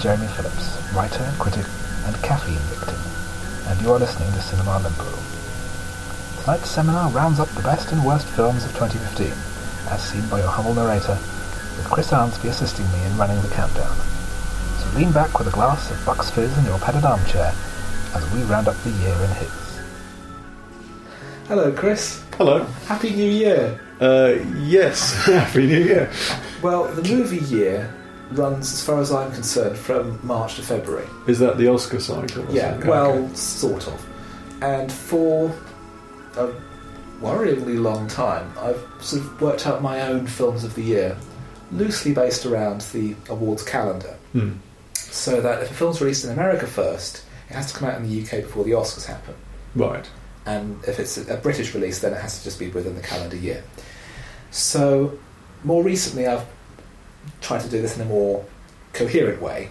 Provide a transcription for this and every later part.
Jeremy Phillips, writer, and critic, and caffeine victim, and you are listening to Cinema Limbo. Tonight's seminar rounds up the best and worst films of 2015, as seen by your humble narrator, with Chris Arnsby assisting me in running the countdown. So lean back with a glass of Bucks Fizz in your padded armchair as we round up the year in hits. Hello, Chris. Hello. Happy New Year. Uh, yes, Happy New Year. Well, the movie year runs, as far as I'm concerned, from March to February. Is that the Oscar cycle? Yeah, something? well, Okay. sort of. And for a worryingly long time, I've sort of worked out my own films of the year, loosely based around the awards calendar. Hmm. So that if a film's released in America first, it has to come out in the UK before the Oscars happen. Right. And if it's a British release, then it has to just be within the calendar year. So, more recently, I've tried to do this in a more coherent way,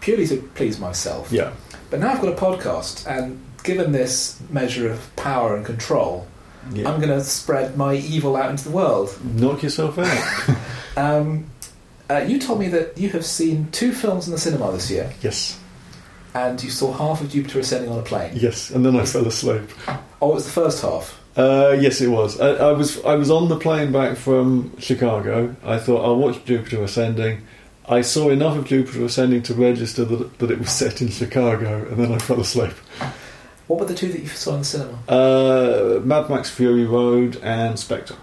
purely to please myself. Yeah. But now I've got a podcast, and given this measure of power and control, yeah. I'm going to spread my evil out into the world. Knock yourself out. Um, uh, you told me that you have seen two films in the cinema this year, yes. and you saw half of Jupiter Ascending on a plane. Yes. And then I fell asleep. Oh, it was the first half. Uh, yes, it was. I, I was. I was on the plane back from Chicago. I thought I'll watch Jupiter Ascending. I saw enough of Jupiter Ascending to register that, that it was set in Chicago, and then I fell asleep. What were the two that you saw in the cinema? Uh, Mad Max Fury Road and Spectre.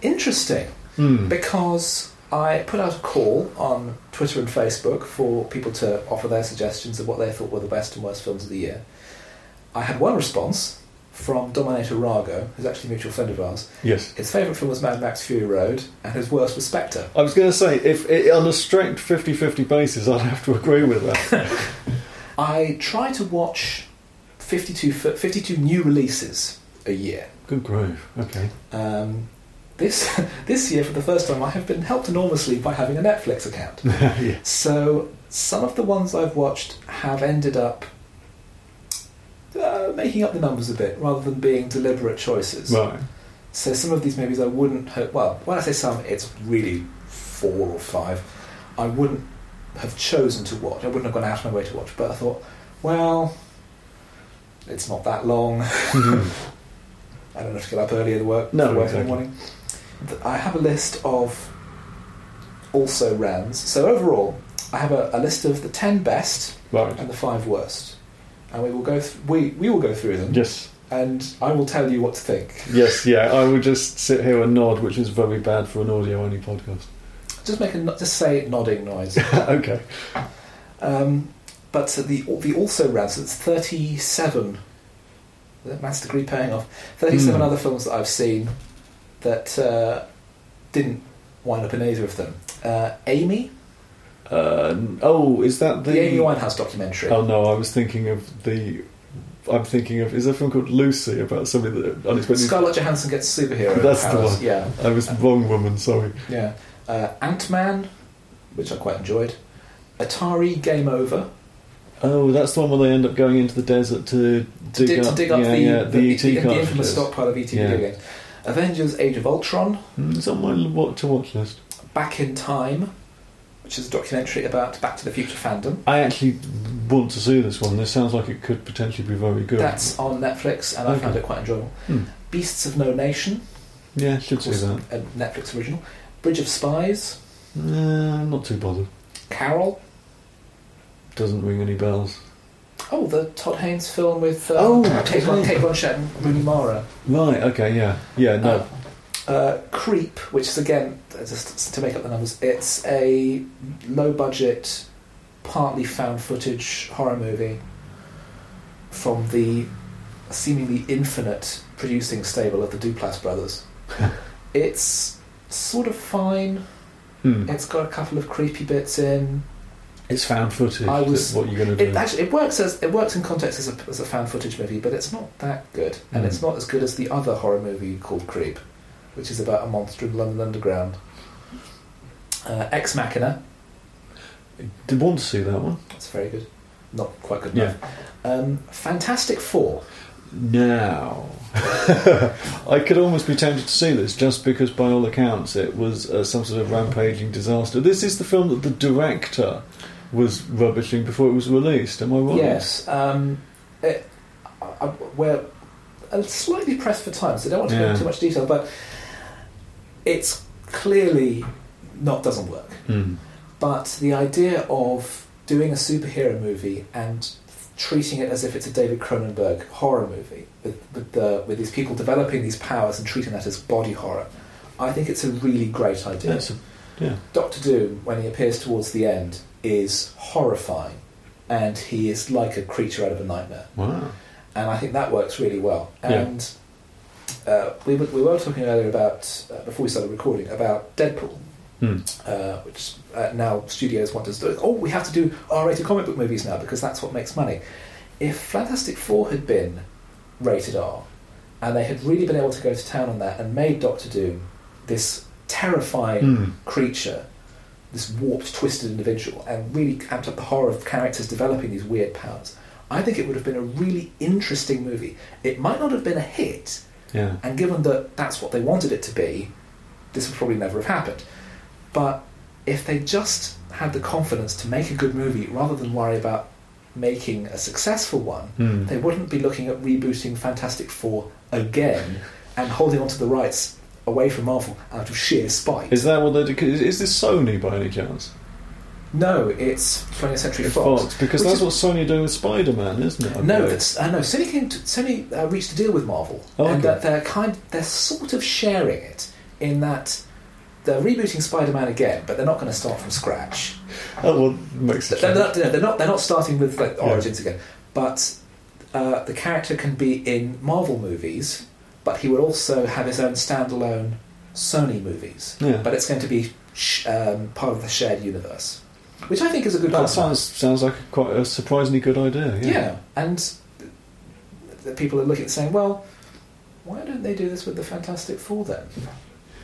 Interesting. Hmm. because I put out a call on Twitter and Facebook for people to offer their suggestions of what they thought were the best and worst films of the year. I had one response from Dominator Rago, who's actually a mutual friend of ours. Yes. His favourite film was Mad Max Fury Road, and his worst was Spectre. I was going to say, if it, on a strict 50-50 basis, I'd have to agree with that. I try to watch 52, 52 new releases a year. Good grief. Okay. Um, this, this year, for the first time, I have been helped enormously by having a Netflix account. yeah. So some of the ones I've watched have ended up making up the numbers a bit rather than being deliberate choices. Right. So some of these movies I wouldn't have. Well, when I say some, it's really four or five. I wouldn't have chosen to watch. I wouldn't have gone out of my way to watch. But I thought, well, it's not that long. Mm-hmm. I don't have to get up early to work. No, work exactly. in the morning. I have a list of also rans. So overall, I have a, a list of the ten best Right. and the five worst, and we will go. Th- we we will go through them, Yes. and I will tell you what to think. Yes. Yeah. I will just sit here and nod, which is very bad for an audio-only podcast. Just make a just say nodding noise. okay. um, but the the also rans. So it's thirty seven. That maths degree paying off. Thirty seven Hmm. other films that I've seen that uh, didn't wind up in either of them. Uh, Amy, Uh, oh, is that the? the Amy Winehouse documentary. Oh no, I was thinking of the. I'm thinking of. Is there a film called Lucy about somebody that unexpectedly? Scarlett Johansson gets superhero That's the powers. one. Yeah, I was wrong, woman. Sorry. yeah. Uh, Ant Man, which I quite enjoyed. Atari Game Over. Oh, that's the one where they end up going into the desert to To dig, dig, up, to dig up yeah, the, yeah, the, the, ET the, the infamous stockpile of ET Yeah. video games. Avengers Age of Ultron. Mm, It's on my what to watch list. Back in Time, which is a documentary about Back to the Future fandom. I actually want to see this one. This sounds like it could potentially be very good. That's on Netflix, and I Okay. found it quite enjoyable. Hmm. Beasts of No Nation, Yeah, should see that. a Netflix original. Bridge of Spies. Nah, not too bothered. Carol. Doesn't ring any bells. Oh, the Todd Haynes film with uh, Oh, Cate, Todd Blan- Haynes. Cate Blanchett and Rooney Mara. Right. Okay. Yeah. Yeah. No. Uh, Creep, which is again, just to make up the numbers, it's a low budget, partly found footage horror movie from the seemingly infinite producing stable of the Duplass brothers. it's sort of fine. Hmm. It's got a couple of creepy bits in. It's found footage. I was- what you're going to do. It actually it works as it works in context as a, as a found footage movie, but it's not that good, and Mm. it's not as good as the other horror movie called Creep, which is about a monster in London Underground. Uh, Ex Machina, Did want to see that one. that's very good, not quite good Yeah. enough. Um, Fantastic Four, Now, I could almost be tempted to see this just because, by all accounts, it was uh, some sort of rampaging disaster. This is the film that the director was rubbishing before it was released. Am I wrong? Yes. Um, it, I, I, we're uh, slightly pressed for time, so I don't want to go into too much detail, but it's clearly not doesn't work. Hmm. But the idea of doing a superhero movie and treating it as if it's a David Cronenberg horror movie, with, with, the, with these people developing these powers and treating that as body horror, I think it's a really great idea. A, yeah. Doctor Doom, when he appears towards the end, is horrifying, and he is like a creature out of a nightmare. Wow. And I think that works really well. Yeah. Uh, we, were, we were talking earlier about, uh, before we started recording, about Deadpool, Hmm. uh, which uh, now studios want us to do. Oh, we have to do R-rated comic book movies now because that's what makes money. If Fantastic Four had been rated R, and they had really been able to go to town on that and made Doctor Doom this terrifying Hmm. creature, this warped, twisted individual, and really amped up the horror of characters developing these weird powers, I think it would have been a really interesting movie. It might not have been a hit, Yeah. and given that that's what they wanted it to be, this would probably never have happened. But if they just had the confidence to make a good movie rather than worry about making a successful one, Hmm. they wouldn't be looking at rebooting Fantastic Four again and holding onto the rights away from Marvel out of sheer spite. Is that what they do? Is, is this Sony by any chance? No, it's 20th Century It's Fox. because that's is- what Sony are doing with Spider Man, isn't it? I No, that's, uh, no. Sony came to, Sony uh, reached a deal with Marvel, Oh, and okay. that they're kind, they're sort of sharing it in that they're rebooting Spider-Man again, but they're not going to start from scratch. Oh, well, makes They're it. not, they're not, they're not starting with like Yeah. origins again, but uh, the character can be in Marvel movies, but he will also have his own standalone Sony movies. Yeah. But it's going to be sh- um, part of the shared universe, which I think is a good That compromise. sounds sounds like a quite a surprisingly good idea. Yeah. Yeah, and the people are looking at saying, well, why don't they do this with the Fantastic Four then?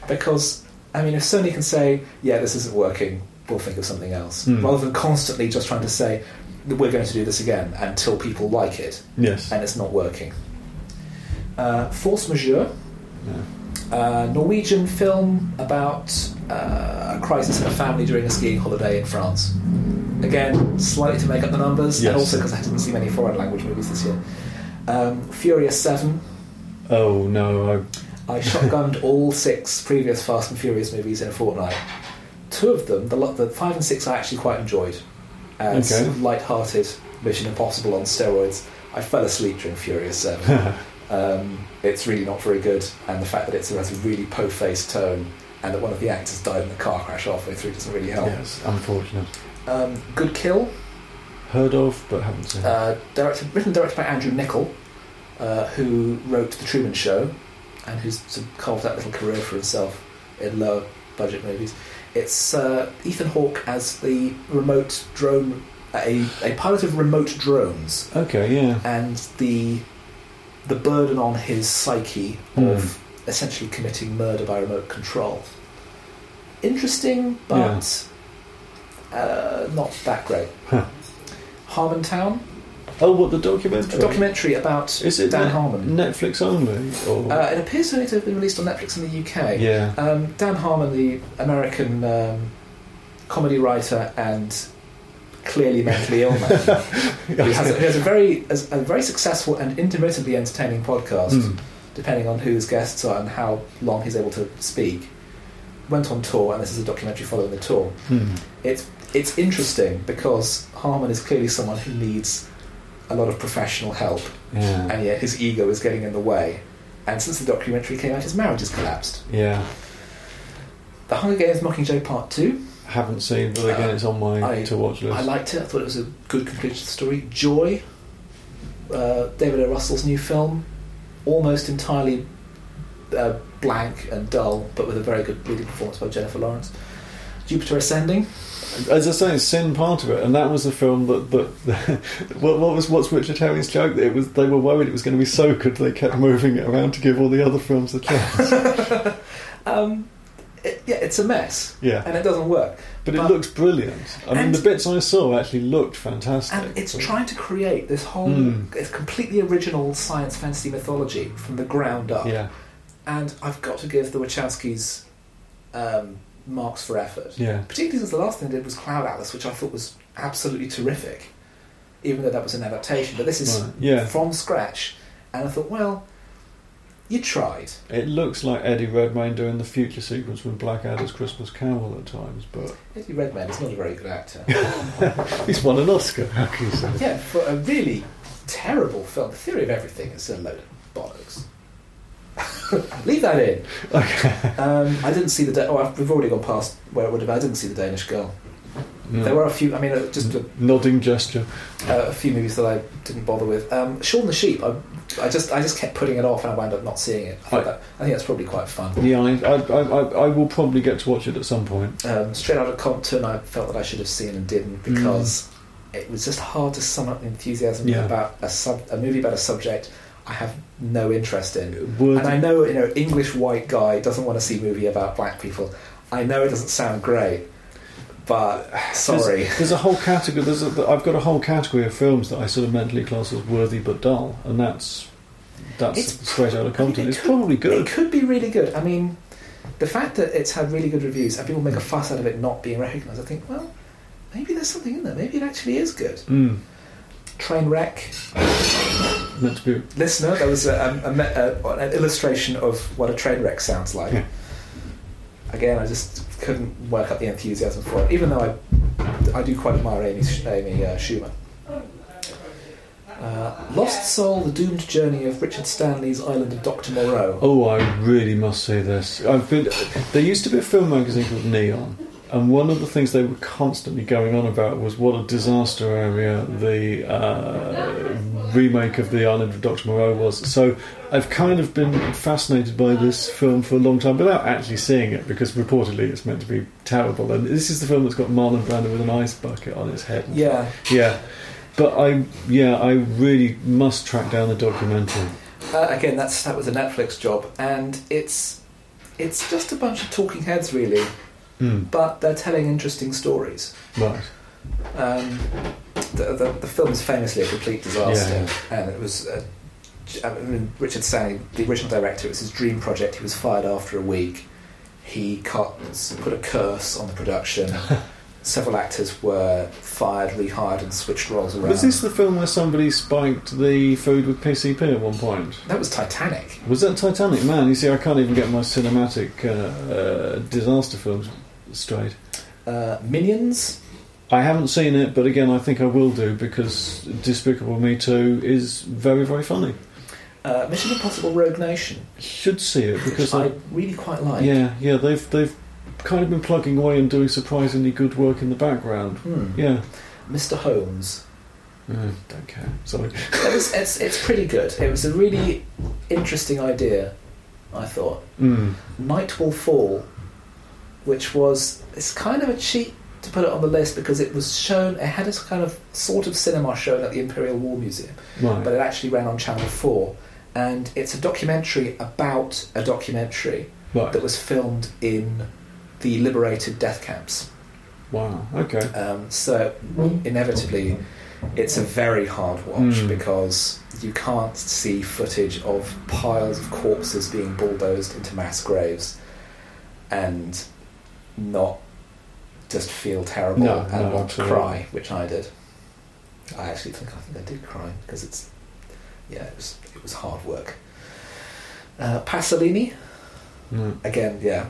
Because, I mean, if Sony can say, yeah, this isn't working, we'll think of something else, Hmm. rather than constantly just trying to say, we're going to do this again until people like it, Yes. and it's not working. Uh, Force Majeure, Yeah. Uh, Norwegian film about uh, a crisis in a family during a skiing holiday in France. Again, slightly to make up the numbers, Yes. and also because I didn't see many foreign language movies this year. Um, Furious 7. Oh no, I shotgunned all six previous Fast and Furious movies in a fortnight. Two of them, the, the five and six, I actually quite enjoyed. As Okay. light-hearted Mission Impossible on steroids. I fell asleep during Furious 7. Um, it's really not very good, and the fact that it has a really po-faced tone, and that one of the actors died in a car crash halfway through doesn't really help. yes, unfortunate. Um, Good Kill, Heard of, but haven't seen. uh, directed, written and directed by Andrew Niccol, uh, who wrote The Truman Show, and who's sort of carved out a little career for himself in lower budget movies. It's uh, Ethan Hawke as the remote drone, a, a pilot of remote drones, okay, yeah. and the the burden on his psyche of essentially committing murder by remote control. Interesting, but uh, not that great. Huh. Harmontown, Oh, what the documentary? a documentary about Is it Dan Net- Harmon. Netflix only? Or Uh, it appears only to have been released on Netflix in the UK. yeah. Um, Dan Harmon, the American um, comedy writer and clearly mentally ill man, who has, a, who has a very a, a very successful and intermittently entertaining podcast, Mm. depending on who his guests are and how long he's able to speak. Went on tour, and this is a documentary following the tour. Hmm. It's it's interesting because Harmon is clearly someone who needs a lot of professional help, Yeah. and yet his ego is getting in the way. And since the documentary came out, his marriage has collapsed. Yeah. The Hunger Games Mockingjay Part Two. Haven't seen, but again, Uh, it's on my I- to watch list. I liked it. I thought it was a good conclusion to the story. Joy, uh, David O. Russell's new film, almost entirely uh, blank and dull, but with a very good leading performance by Jennifer Lawrence. Jupiter Ascending. As I say, sin part of it, and that was the film that that what, what was what's Richard Herring's joke? It was they were worried it was going to be so good they kept moving it around to give all the other films a chance. Um, it, yeah, it's a mess, Yeah, and it doesn't work. but it looks brilliant. I mean, the bits I saw actually looked fantastic. And it's So- trying to create this whole, Mm. it's completely original science fantasy mythology from the ground up. Yeah, And I've got to give the Wachowskis um, marks for effort. yeah, Particularly since the last thing they did was Cloud Atlas, which I thought was absolutely terrific, even though that was an adaptation. But this is right. yeah. from scratch. And I thought, well, you tried. It looks like Eddie Redmayne doing the future sequence from Blackadder's Christmas Carol at times, but Eddie Redmayne is not a very good actor. he's won an Oscar. How can you say? yeah, for a really terrible film. The Theory of Everything is a load of bollocks. Leave that in. Okay. Um, I didn't see the. Da- oh, I've- we've already gone past where it would have. I didn't see the Danish Girl. There were a few. I mean, uh, just a, nodding gesture. uh, a few movies that I didn't bother with. Um, Shaun the Sheep. I, I just I just kept putting it off, and I wound up not seeing it. I, Right. that, I think that's probably quite fun. Yeah, I, I, I, I, I will probably get to watch it at some point. Um, Straight Outta Compton, I felt that I should have seen and didn't because it was just hard to sum up enthusiasm Yeah. about a sub a movie about a subject I have no interest in. Would, And I know, you know, English white guy doesn't want to see a movie about black people. I know it doesn't sound great, but sorry. There's, there's a whole category. There's a, I've got a whole category of films that I sort of mentally class as worthy but dull, and that's that's It's- straight out of I mean, it It's could- probably good. It could be really good. I mean, the fact that it's had really good reviews and people make a fuss out of it not being recognised, I think, well, maybe there's something in there. Maybe it actually is good. Mm. Trainwreck, Meant to be. listener, that was a, a, a, a, an illustration of what a train wreck sounds like. Yeah. Again, I just couldn't work up the enthusiasm for it, even though I, I do quite admire Amy, Amy uh, Schumer. Uh, Lost Soul: The Doomed Journey of Richard Stanley's Island of Doctor Moreau. Oh, I really must say this. I've been. There used to be a film magazine called Neon, and one of the things they were constantly going on about was what a disaster area the uh, remake of the Island of Doctor Moreau was. So I've kind of been fascinated by this film for a long time without actually seeing it, because reportedly it's meant to be terrible. And this is the film that's got Marlon Brando with an ice bucket on his head. Yeah, Yeah. But I, yeah, I really must track down the documentary. uh, again, that's that was a Netflix job, and it's it's just a bunch of talking heads, really, Mm, but they're telling interesting stories. right. Um, the, the, the film is famously a complete disaster, and it was. Uh, I mean, Richard Stanley, the original director, it was his dream project. He was fired after a week. He cut, put a curse on the production. Several actors were fired, rehired, and switched roles around. Was this the film where somebody spiked the food with PCP at one point? that was Titanic. Was that Titanic? Man, you see, I can't even get my cinematic uh, uh, disaster films straight. Uh, Minions. I haven't seen it, but again, I think I will do because Despicable Me 2 is very, very funny. Uh, Mission Impossible: Rogue Nation, Should see it because I I, really quite like. yeah, yeah, they've they've kind of been plugging away and doing surprisingly good work in the background. Hmm. Yeah, Mr. Holmes. Uh, don't care. Sorry. It was, it's, it's pretty good. It was a really interesting idea, I thought. Mm. Night Will Fall, which was it's kind of a cheat to put it on the list because it was shown. It had a kind of sort of cinema shown at the Imperial War Museum, Right. but it actually ran on Channel Four, and it's a documentary about a documentary right. that was filmed in the liberated death camps. Wow. Okay. Um, so inevitably, it's a very hard watch Mm. because you can't see footage of piles of corpses being bulldozed into mass graves and not just feel terrible No, and no, want to cry, which I did. I actually think I think I did cry because it's yeah, it was it was hard work. Uh, Pasolini No. again, yeah.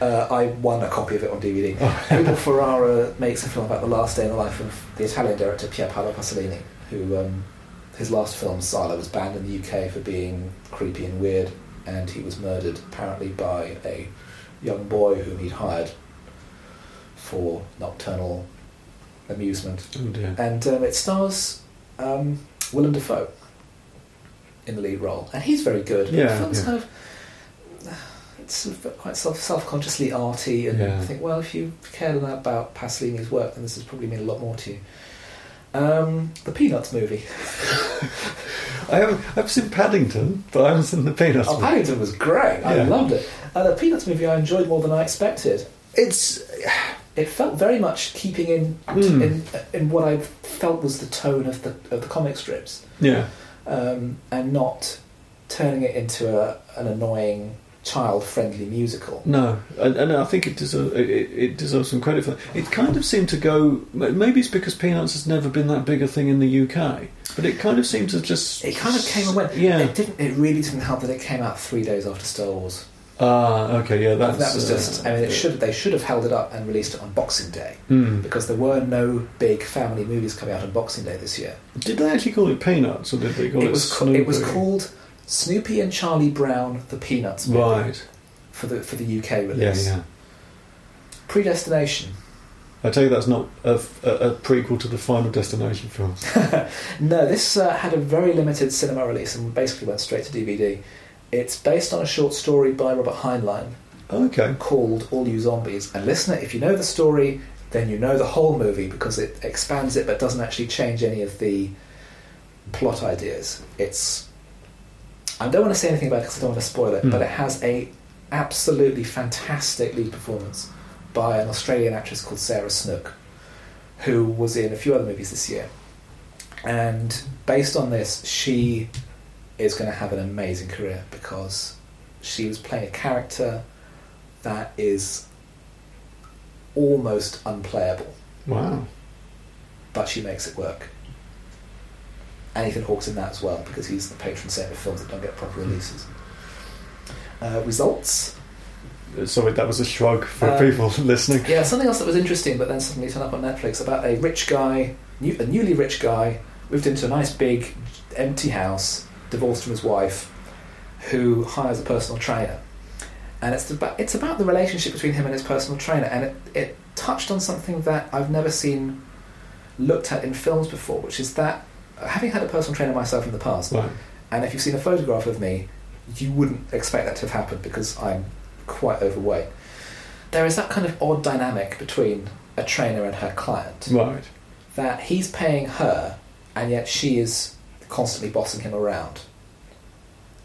Uh, I won a copy of it on DVD. Oh. Abel Ferrara makes a film about the last day in the life of the Italian director Pier Paolo Pasolini, who um, his last film Salò was banned in the UK for being creepy and weird, and he was murdered apparently by a young boy whom he'd hired for nocturnal amusement. Oh. And um, it stars um, Willem Dafoe in the lead role, and he's very good. Yeah, the film's yeah. kind of it's sort of quite self self consciously arty, and Yeah. I think, well, if you cared about Pasolini's work, then this has probably mean a lot more to you. Um, the Peanuts movie. I haven't, I've seen Paddington, but I haven't seen the Peanuts. Oh, movie. Paddington was great. I Yeah. loved it. Uh, the Peanuts movie I enjoyed more than I expected. It's It felt very much keeping in Hmm. in in what I felt was the tone of the of the comic strips, yeah, um, and not turning it into a, an annoying child-friendly musical. no, and, and I think it deserves it, it deserves some credit for that. It kind of seemed to go. Maybe it's because Peanuts has never been that big a thing in the UK, but it kind of seemed to just. It kind of came and went. Yeah. It didn't. It really didn't help that it came out three days after Star Wars. Ah, okay, yeah, that's that was uh, just. I mean, it should. They should have held it up and released it on Boxing Day Hmm. because there were no big family movies coming out on Boxing Day this year. Did they actually call it Peanuts, or did they call it? It was. it was called Snoopy and Charlie Brown: The Peanuts movie Right. for the for the UK Yeah, release. yeah. Predestination. I tell you, that's not a, a, a prequel to the Final Destination films. No, this uh, had a very limited cinema release and basically went straight to DVD. It's based on a short story by Robert Heinlein Okay. called All You Zombies. And listener, if you know the story, then you know the whole movie because it expands it but doesn't actually change any of the plot ideas. It's. I don't want to say anything about it because I don't want to spoil it, Hmm. but it has a absolutely fantastic lead performance by an Australian actress called Sarah Snook, who was in a few other movies this year. And based on this, she is going to have an amazing career because she was playing a character that is almost unplayable, Wow. but she makes it work. And Ethan Hawke's in that as well because he's the patron saint of films that don't get proper releases. Uh, results. Sorry, that was a shrug for Um, people listening. Yeah, something else that was interesting, but then suddenly turned up on Netflix about a rich guy, new, a newly rich guy, moved into a nice big empty house, divorced from his wife, who hires a personal trainer. And it's about it's about the relationship between him and his personal trainer, and it, it touched on something that I've never seen looked at in films before, which is that having had a personal trainer myself in the past, Right. and if you've seen a photograph of me, you wouldn't expect that to have happened because I'm quite overweight. There is that kind of odd dynamic between a trainer and her client Right. that he's paying her, and yet she is constantly bossing him around.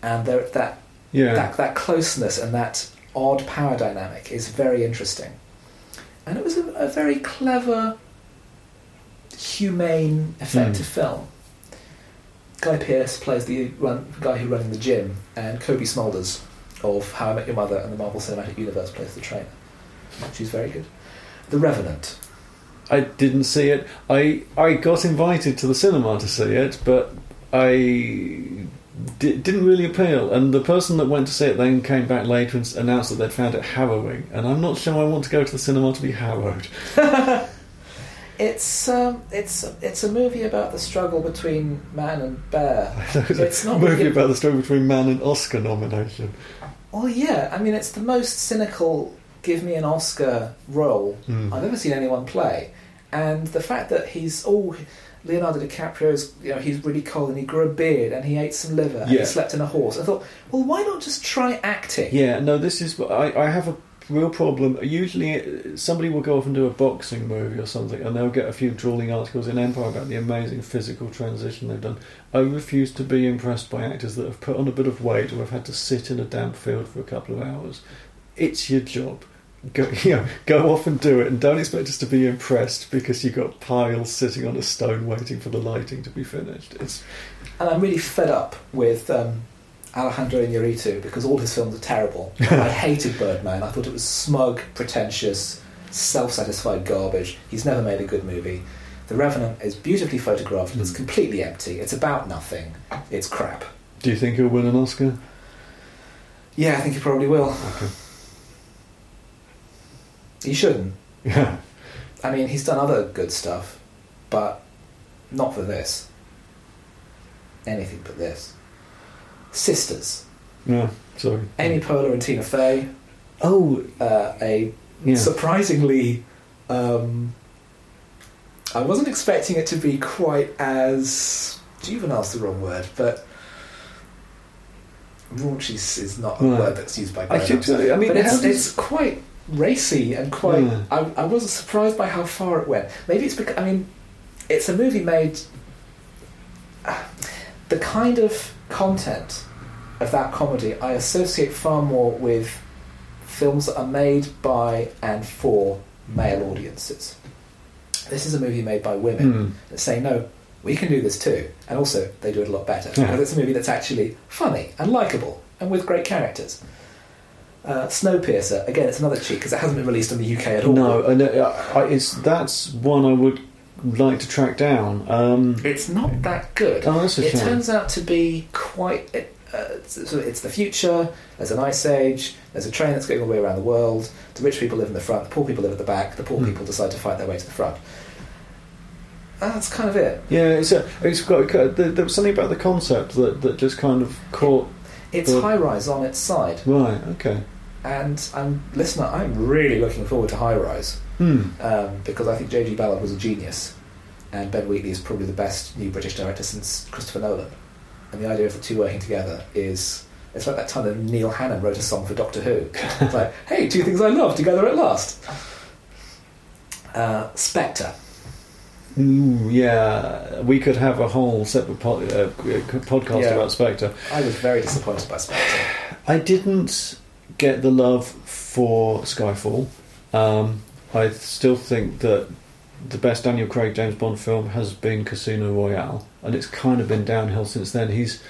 And there, that, Yeah. that that closeness and that odd power dynamic is very interesting. And it was a, a very clever, humane, effective hmm. film. Guy Pearce plays the run, guy who running the gym, and Cobie Smulders of How I Met Your Mother and the Marvel Cinematic Universe plays the trainer. She's very good. The Revenant. I didn't see it. I I got invited to the cinema to see it, but I di- didn't really appeal. And the person that went to see it then came back later and announced that they'd found it harrowing. And I'm not sure I want to go to the cinema to be harrowed. It's um, it's it's a movie about the struggle between man and bear. it's It's a movie really- about the struggle between man and Oscar nomination. Well, yeah, I mean, it's the most cynical "give me an Oscar" role Mm. I've ever seen anyone play, and the fact that he's oh, Leonardo DiCaprio's you know he's really cold and he grew a beard and he ate some liver and Yeah. he slept in a horse. I thought, well, why not just try acting? Yeah, no, this is. I, I have a real problem. Usually, uh, somebody will go off and do a boxing movie or something, and they'll get a few drooling articles in Empire about the amazing physical transition they've done. I refuse to be impressed by actors that have put on a bit of weight or have had to sit in a damp field for a couple of hours. It's your job. Go, you know, go off and do it, and don't expect us to be impressed because you've got piles sitting on a stone waiting for the lighting to be finished. It's And I'm really fed up with um, Alejandro Inarritu because all his films are terrible. I hated Birdman. I thought it was smug, pretentious, self-satisfied garbage. He's never made a good movie. The Revenant is beautifully photographed. It's Mm. completely empty. It's about nothing. It's crap. Do you think he'll win an Oscar? Yeah, I think he probably will. Okay. He shouldn't. Yeah. I mean, he's done other good stuff, but not for this. Anything but this. Sisters. Yeah. Sorry. Amy Poehler and Tina Fey. Oh, Uh, a yeah. surprisingly um, I wasn't expecting it to be quite as juvenile's the wrong word, but raunchy is not a Right. word that's used by I should. I mean, but it's, does- it's quite racy and quite. Yeah. I, I was surprised by how far it went. Maybe it's because I mean, it's a movie made. The kind of content of that comedy I associate far more with films that are made by and for male audiences. This is a movie made by women Hmm. that say, no, we can do this too. And also, they do it a lot better. Yeah. Because it's a movie that's actually funny and likable and with great characters. Uh, Snowpiercer, again, it's another cheat because it hasn't been released in the UK at all. No, and uh, I, it's that's one I would like to track down. Um, It's not that good. oh, that's a it shame. turns out to be quite. It, uh, it's, it's the future. There's an ice age. There's a train that's going all the way around the world. The rich people live in the front. The poor people live at the back. The poor Hmm. people decide to fight their way to the front. That's kind of it. yeah, it's a, it's got there, there was something about the concept that, that just kind of caught. It's Well- high rise on its side, Right. Okay. and I'm listener. I'm really looking forward to High Rise Hmm. um, because I think J.G. Ballard was a genius, and Ben Wheatley is probably the best new British director since Christopher Nolan. And the idea of the two working together is. It's like that time that Neil Hannon wrote a song for Doctor Who. It's like, hey, two things I love together at last. Uh, Spectre. Yeah, we could have a whole separate po- uh, podcast Yeah. about Spectre. I was very disappointed by Spectre. I didn't get the love for Skyfall. Um, I still think that the best Daniel Craig James Bond film has been Casino Royale, and it's kind of been downhill since then. He's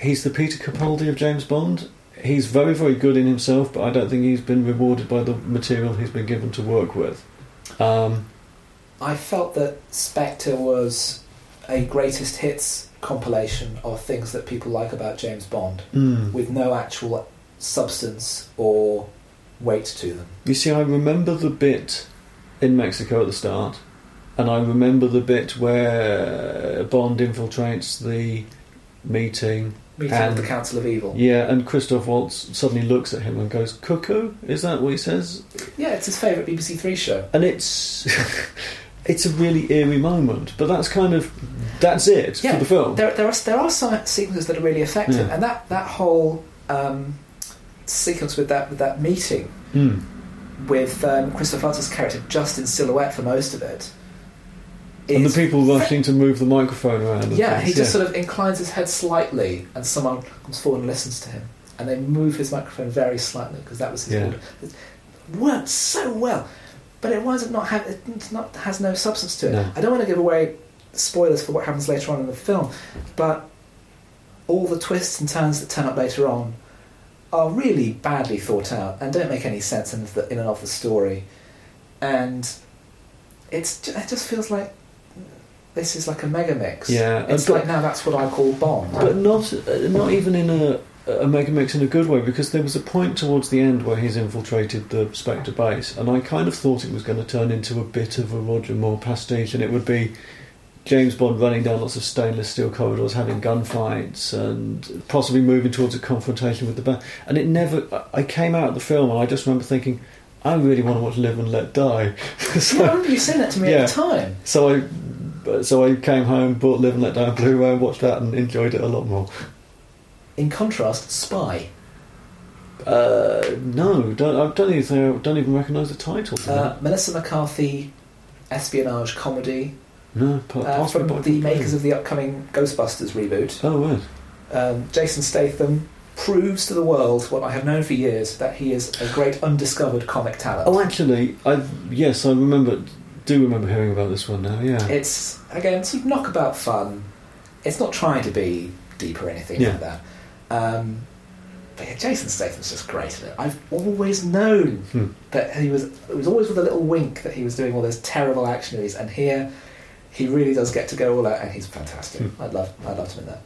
he's the Peter Capaldi of James Bond. He's very very good in himself, but I don't think he's been rewarded by the material he's been given to work with. Um, I felt that Spectre was a greatest hits compilation of things that people like about James Bond mm. with no actual substance or weight to them. You see, I remember the bit in Mexico at the start, and I remember the bit where Bond infiltrates the meeting. Meeting And- the Council of Evil. Yeah, and Christoph Waltz suddenly looks at him and goes, "Cuckoo." Is that what he says? Yeah, it's his favourite BBC Three show. And it's it's a really eerie moment, but that's kind of that's it Yeah, for the film. There, there are there are some sequences that are really effective, Yeah. and that that whole um, sequence with that with that meeting Mm. with um, Christoph Waltz's character just in silhouette for most of it. And the people rushing to move the microphone around. Yeah, he things, just sort of inclines his head slightly, and someone comes forward and listens to him, and they move his microphone very slightly because that was his Yeah. order. It worked so well, but it winds up not have it not has no substance to it. No. I don't want to give away spoilers for what happens later on in the film, but all the twists and turns that turn up later on are really badly thought out and don't make any sense in, the, in and of the story, and it's it just feels like this is like a mega mix. Yeah, it's like now that's what I call Bond. but not not even in a a mega mix in a good way because there was a point towards the end where he's infiltrated the Spectre base, and I kind of thought it was going to turn into a bit of a Roger Moore pastiche, and it would be James Bond running down lots of stainless steel corridors, having gunfights, and possibly moving towards a confrontation with the band. And it never. I came out of the film, and I just remember thinking. I really want to watch Live and Let Die. so, yeah, I remember you saying that to me Yeah. at the time. so I, so I came home, bought Live and Let Die on Blu-ray, and watched that, and enjoyed it a lot more. In contrast, Spy. Uh, no, don't, I don't even I don't even recognise the title. Uh, Melissa McCarthy espionage comedy no, uh, from the makers of the upcoming Ghostbusters reboot. Oh, right. Um, Jason Statham proves to the world what I have known for years that he is a great undiscovered comic talent. Oh, actually, I yes, I remember. Do remember hearing about this one now? Yeah. It's again sort of knockabout fun. It's not trying to be deep or anything Yeah. like that. Um, but yeah, Jason Statham's just great at it. I've always known Hmm. that he was. It was always with a little wink that he was doing all those terrible action movies, and here he really does get to go all out, and he's fantastic. Hmm. I'd love, I'd love to in that.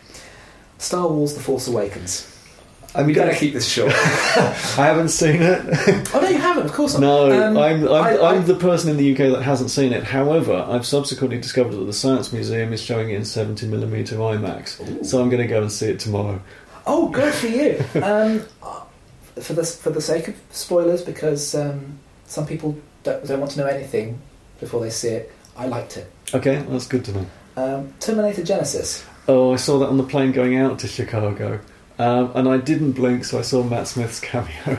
Star Wars: The Force Awakens. I We gotta keep this short. I haven't seen it. oh no, you haven't. Of course not. no, Um, I'm I'm, I- I, am I- the person in the UK that hasn't seen it. However, I've subsequently discovered that the Science Museum is showing it in 70mm IMAX, Ooh. so I'm going to go and see it tomorrow. Oh, good for you. um, for the for the sake of spoilers, because um, some people don't, don't want to know anything before they see it. I liked it. Okay, that's good to know. Um, Terminator Genisys. Oh, I saw that on the plane going out to Chicago. Um, and I didn't blink, so I saw Matt Smith's cameo.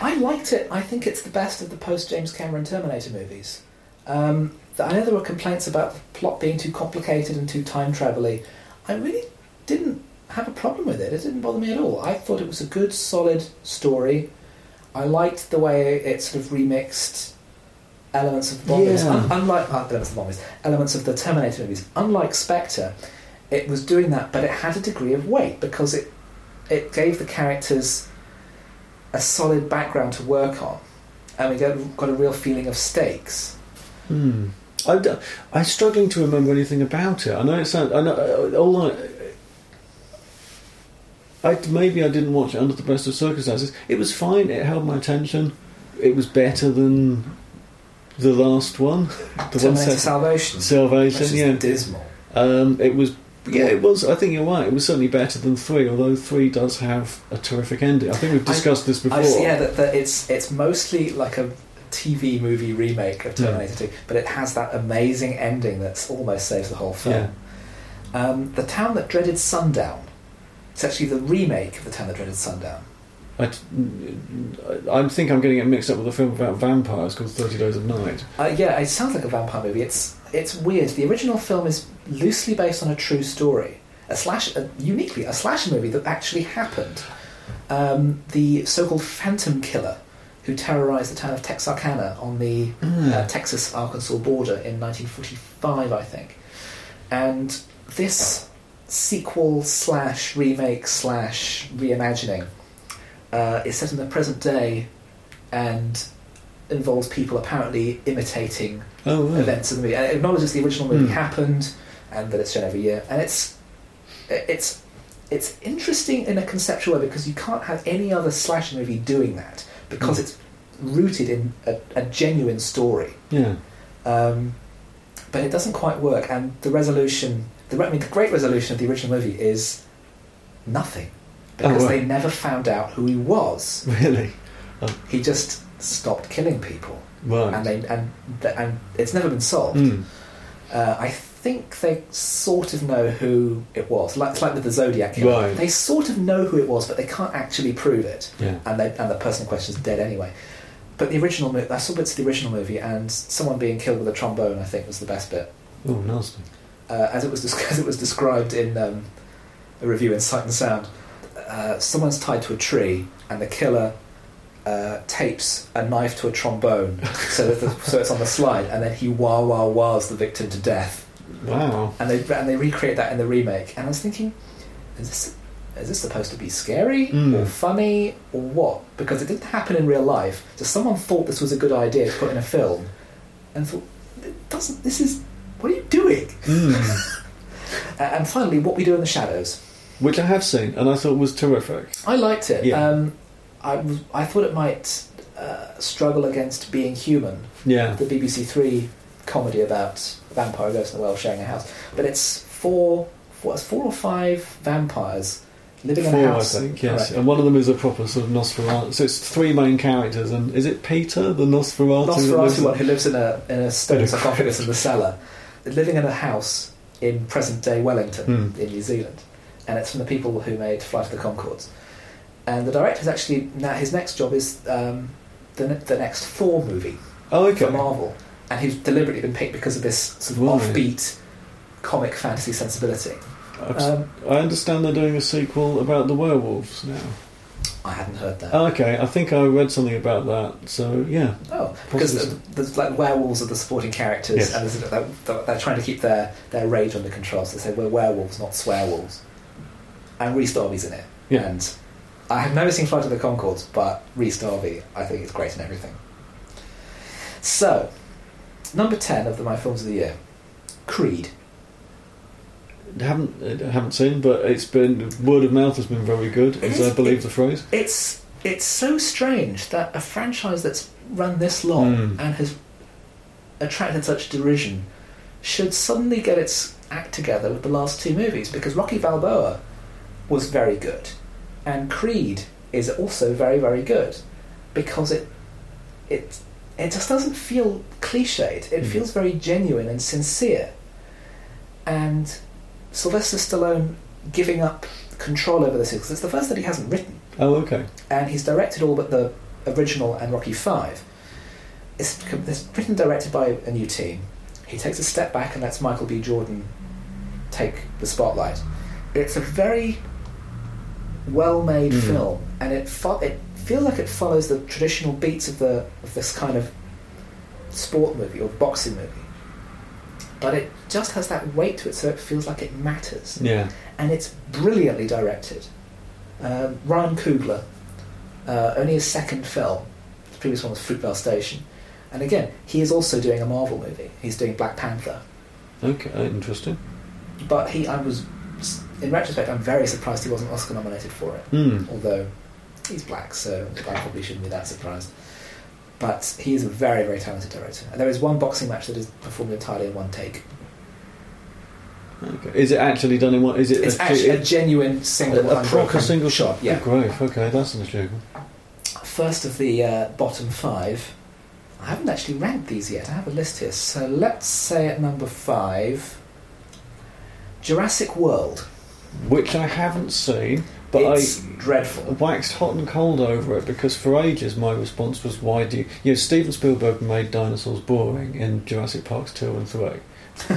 I liked it. I think it's the best of the post James Cameron Terminator movies. Um, I know there were complaints about the plot being too complicated and too time travel-y. I really didn't have a problem with it. It didn't bother me at all. I thought it was a good, solid story. I liked the way it sort of remixed elements of the Bond Yeah. Un- unlike uh, elements of the Bond elements of the Terminator movies. Unlike Spectre, it was doing that, but it had a degree of weight because it it gave the characters a solid background to work on, and we got, got a real feeling of stakes. Hmm. I, d- I'm struggling to remember anything about it. I know it sounds. I know uh, all I. I maybe I didn't watch it under the best of circumstances. It was fine. It held my attention. It was better than the last one, the one Terminator set Salvation, Salvation. Yeah, dismal. um, it was. Yeah, it was. I think you're right. It was certainly better than three, although three does have a terrific ending. I think we've I- discussed this before. I yeah, that, that it's it's mostly like a TV movie remake of Terminator 2, but it has that amazing ending that almost saves the whole film. Um, the Town That Dreaded Sundown. It's actually the remake of The Town That Dreaded Sundown. I, I think I'm getting it mixed up with a film about vampires called Thirty Days of Night. Uh, yeah, it sounds like a vampire movie. It's it's weird. The original film is loosely based on a true story, a slash, uniquely a slasher movie that actually happened. Um, the so-called Phantom Killer, who terrorized the town of Texarkana on the uh, Texas-Arkansas border in 1945, I think. And this sequel slash remake slash reimagining uh, is set in the present day and involves people apparently imitating Oh, events of the movie. And it acknowledges the original movie Hmm. happened and that it's shown every year. And it's it's it's interesting in a conceptual way because you can't have any other slasher movie doing that because Hmm. it's rooted in a, a genuine story. Yeah. Um, but it doesn't quite work. And the resolution, the, I mean, the great resolution of the original movie is nothing because Oh, right. they never found out who he was. Really? He just stopped killing people, Right. and they and and it's never been solved. Mm. Uh, I think they sort of know who it was. Like, it's like with the Zodiac killer. Right. They sort of know who it was, but they can't actually prove it. Yeah. And, they, and the person in question is dead anyway. But the original movie, I saw bits of the original movie, and someone being killed with a trombone, I think, was the best bit. Oh, nasty. Uh, as it was as it was described in um, a review in Sight and Sound, uh, someone's tied to a tree, and the killer uh, tapes a knife to a trombone so that the, so it's on the slide, and then he wah wah wahs the victim to death Wow. and they and they recreate that in the remake. And I was thinking, is this is this supposed to be scary Mm. or funny or what? Because it didn't happen in real life. So someone thought this was a good idea to put in a film, and thought, it doesn't. This is what are you doing? Mm. And finally, what we do in the shadows. Which I have seen, and I thought was terrific. I liked it. Yeah. Um, I was, I thought it might uh, struggle against being human. Yeah. the BBC Three comedy about a vampire ghost in the world sharing a house. But it's four, four, it's four or five vampires living in Four, a I house. think, yes. Correct. And one of them is a proper sort of Nosferatu. So it's three main characters, and is it Peter, the Nosferatu? Nosferatu in- one who lives in a in a stone In a sarcophagus in the cellar, living in a house in present day Wellington Hmm. in New Zealand, and it's from the people who made Flight of the Conchords. And the director's actually now his next job is um, the the next Thor movie. Oh, okay. for Marvel, and he's deliberately been picked because of this sort of Right. offbeat comic fantasy sensibility. Um, I understand they're doing a sequel about the werewolves now. I hadn't heard that. Oh, okay, I think I read something about that. So yeah, oh, because possibly. the- like werewolves are the supporting characters, Yes. and they're, they're, they're trying to keep their, their rage under control. So they say we're werewolves, not swearwolves. And Rhys Darby's in it, Yeah. and I have never seen Flight of the Conchords, but Rhys Darby, I think, is great in everything. So, number ten of the my films of the year, Creed. haven't I haven't seen, but it's been word of mouth has been very good, as I believe it- the phrase. It's it's so strange that a franchise that's run this long Mm. and has attracted such derision should suddenly get its act together with the last two movies because Rocky Balboa was very good and Creed is also very very good because it it it just doesn't feel cliched it Mm. feels very genuine and sincere and Sylvester Stallone giving up control over this because it's the first that he hasn't written Oh, okay. and he's directed all but the original and Rocky Five. it's, it's written and directed by a new team. He takes a step back and lets Michael B. Jordan take the spotlight. It's a very well-made Mm. film, and it fo- it feels like it follows the traditional beats of the of this kind of sport movie or boxing movie. But it just has that weight to it, so it feels like it matters Yeah. and it's brilliantly directed. Um, Ryan Coogler, uh, only his second film. The previous one was Fruitvale Station, and again, he is also doing a Marvel movie. He's doing Black Panther, Okay. Interesting. but he, I was, in retrospect, I'm very surprised he wasn't Oscar nominated for it. Hmm. Although he's black, so I probably shouldn't be that surprised. But he is a very, very talented director. And there is one boxing match that is performed entirely in one take. Okay. Is it actually done in one? Is it It's a, actually a genuine single, a, a proper single shot. Yeah. Great. Okay, that's an achievement. first of the uh, bottom five. I haven't actually ranked these yet. I have a list here. So let's say at number five, Jurassic World. Which I haven't seen, but it's I dreadful. waxed hot and cold over it because for ages my response was, "Why do you?" You know, Steven Spielberg made dinosaurs boring in Jurassic Parks two and three.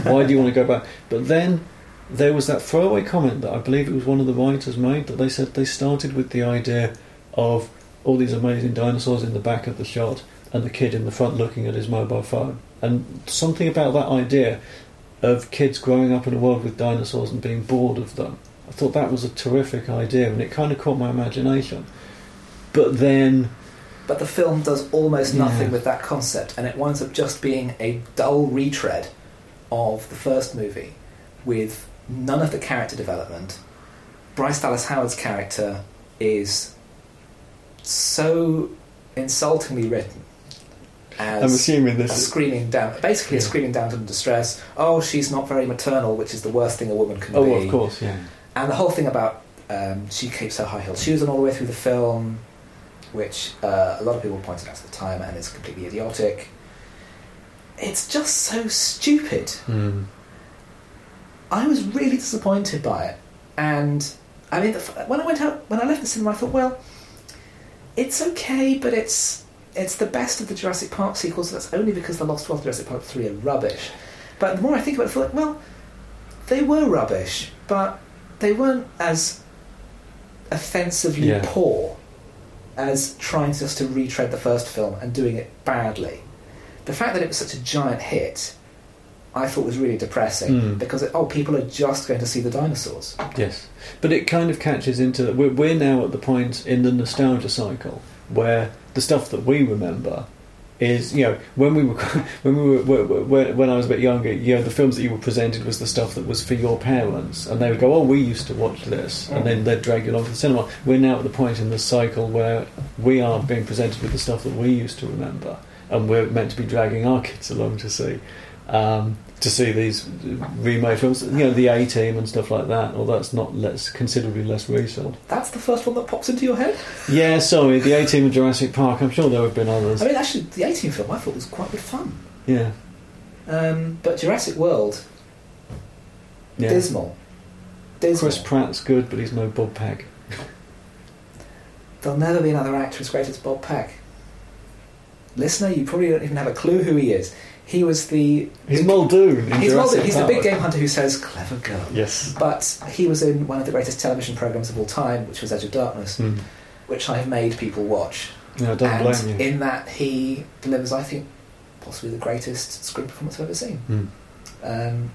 Why do you want to go back? But then there was that throwaway comment that I believe it was one of the writers made that they said they started with the idea of all these amazing dinosaurs in the back of the shot and the kid in the front looking at his mobile phone. And something about that idea of kids growing up in a world with dinosaurs and being bored of them. I thought that was a terrific idea and it kind of caught my imagination. But then, But the film does almost nothing Yeah. with that concept, and it winds up just being a dull retread of the first movie with none of the character development. Bryce Dallas Howard's character is so insultingly written as I'm assuming a this is. screaming down, basically a screaming down to distress. Oh, she's not very maternal, which is the worst thing a woman can Oh, be. of course, yeah. And the whole thing about um, she keeps her high heeled shoes on all the way through the film, which uh, a lot of people pointed out at the time, and is completely idiotic. It's just so stupid. Hmm. I was really disappointed by it, and I mean, the, when I went out, when I left the cinema, I thought, well, it's okay, but it's it's the best of the Jurassic Park sequels. That's only because the Lost World, Jurassic Park three are rubbish. But the more I think about it, I thought, well, they were rubbish, but they weren't as offensively Yeah. poor as trying just to retread the first film and doing it badly. The fact that it was such a giant hit, I thought was really depressing Mm. because oh, people are just going to see the dinosaurs. Yes, but it kind of catches into. We're, we're now at the point in the nostalgia cycle where the stuff that we remember is, you know, when we were when we were when, when I was a bit younger, you know, the films that you were presented was the stuff that was for your parents, and they would go, "Oh, we used to watch this," and then they'd drag you along to the cinema. We're now at the point in the cycle where we are being presented with the stuff that we used to remember, and we're meant to be dragging our kids along to see. Um, to see these remade films, you know, the A Team and stuff like that. Although that's not less considerably less recent. That's the first one that pops into your head. Yeah, sorry, the A Team and Jurassic Park. I'm sure there have been others. I mean, actually, the A Team film I thought was quite good fun. Yeah, Um, but Jurassic World, yeah. dismal. Dismal. Chris Pratt's good, but he's no Bob Peck. There'll never be another actor as great as Bob Peck. Listener, you probably don't even have a clue who he is. He was the. He's Muldoon He's, Muldoon. he's the big game hunter who says, clever girl. Yes. But he was in one of the greatest television programs of all time, which was Edge of Darkness, Mm. which I have made people watch. No, don't and blame you. in that, he delivers, I think, possibly the greatest screen performance I've ever seen. Mm. Um,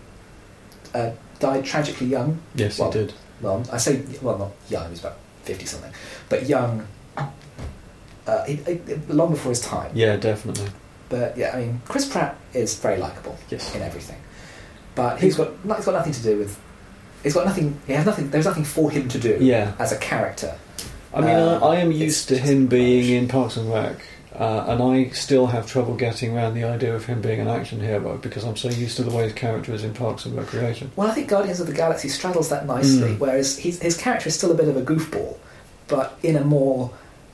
uh, died tragically young. Yes, Well, he did. Well, I say, well, not young, he was about 50 something, but young, uh, he, he- long before his time. Yeah, definitely. But yeah, I mean, Chris Pratt is very likable Yes. in everything. But he's got, he's got nothing to do with. He's got nothing. He has nothing. There's nothing for him to do Yeah. as a character. I mean, Uh, I, I am used to him being in Parks and Rec, uh, and I still have trouble getting around the idea of him being an action hero because I'm so used to the way his character is in Parks and Recreation. Well, I think Guardians of the Galaxy straddles that nicely, Mm. whereas his character is still a bit of a goofball, but in a more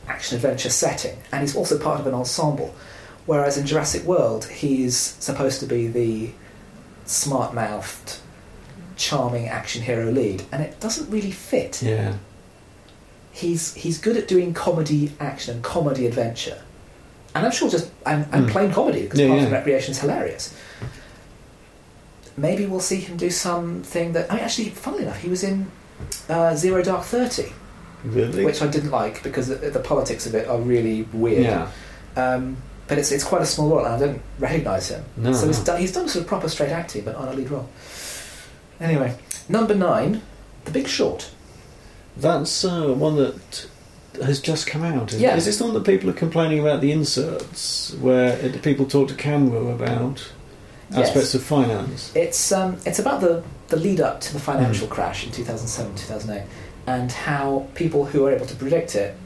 action adventure setting, and he's also part of an ensemble. Whereas in Jurassic World, he's supposed to be the smart mouthed, charming action hero lead, and it doesn't really fit. Yeah. He's, he's good at doing comedy action and comedy adventure, and I'm sure just and, and Mm. plain comedy because Yeah, Parks yeah. and Recreation is hilarious. Maybe we'll see him do something that. I mean, actually, funnily enough, he was in uh, Zero Dark Thirty, Really? which I didn't like because the, the politics of it are really weird. yeah. Um, but it's it's quite a small role, and I don't recognise him. No. so he's done, he's done sort of proper straight acting, but on a lead role. Anyway, number nine, The Big Short. That's uh, one that has just come out. Is, Yeah. is this the one that people are complaining about the inserts, where it, people talk to camera about Yes. aspects of finance? It's um, it's about the, the lead up to the financial crash in 2007 2008 and how people who were able to predict it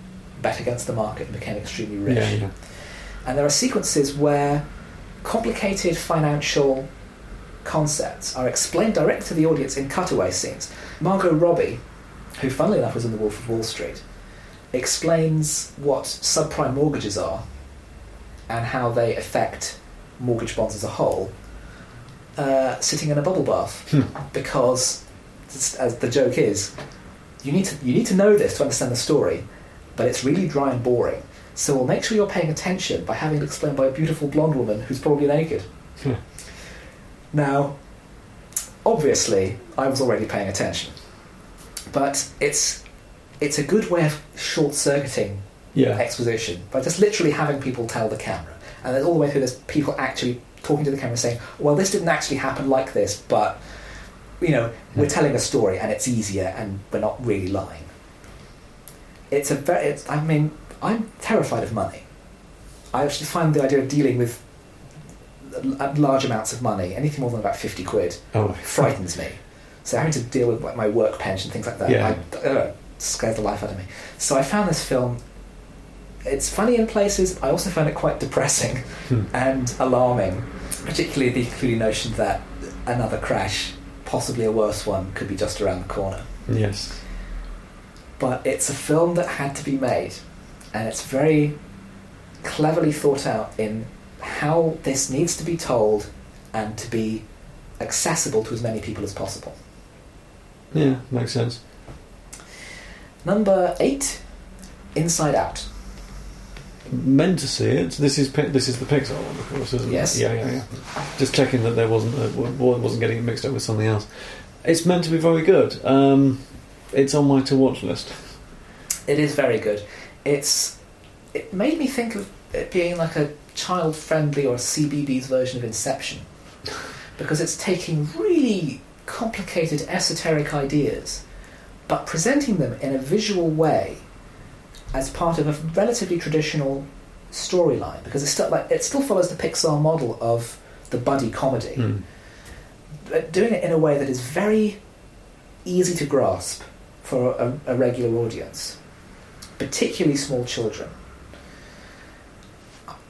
bet against the market and became extremely rich. Yeah, yeah. And there are sequences where complicated financial concepts are explained direct to the audience in cutaway scenes. Margot Robbie, who funnily enough was in The Wolf of Wall Street, explains what subprime mortgages are and how they affect mortgage bonds as a whole, uh, sitting in a bubble bath. Hmm. Because, as the joke is, you need to you need to know this to understand the story, but it's really dry and boring. So we'll make sure you're paying attention by having it explained by a beautiful blonde woman who's probably naked. Hmm. now, obviously, I was already paying attention, but it's it's a good way of short circuiting Yeah. exposition by just literally having people tell the camera, and then all the way through, there's people actually talking to the camera saying, "Well, this didn't actually happen like this, but you know, we're telling a story, and it's easier, and we're not really lying." It's a very. It's, I mean, I'm terrified of money. I actually find the idea of dealing with large amounts of money, anything more than about fifty quid, Oh, frightens me. So having to deal with like, my work pension, and things like that, Yeah. I, I know, scares the life out of me. So I found this film. It's funny in places. I also found it quite depressing Hmm. and alarming, particularly the including notion that another crash, possibly a worse one, could be just around the corner. Yes. But it's a film that had to be made, and it's very cleverly thought out in how this needs to be told and to be accessible to as many people as possible. Yeah, makes sense. Number eight, Inside Out. Meant to see it. This is this is the Pixar one, of course, isn't Yes. it? Yeah, yeah, yeah. Just checking that there wasn't a, wasn't getting mixed up with something else. It's meant to be very good. Um, it's on my to watch list. It is very good. It's it made me think of it being like a child friendly or CBBC version of Inception. Because it's taking really complicated esoteric ideas but presenting them in a visual way as part of a relatively traditional storyline. Because it's still like it still follows the Pixar model of the buddy comedy. Hmm. but doing it in a way that is very easy to grasp for a, a regular audience, particularly small children.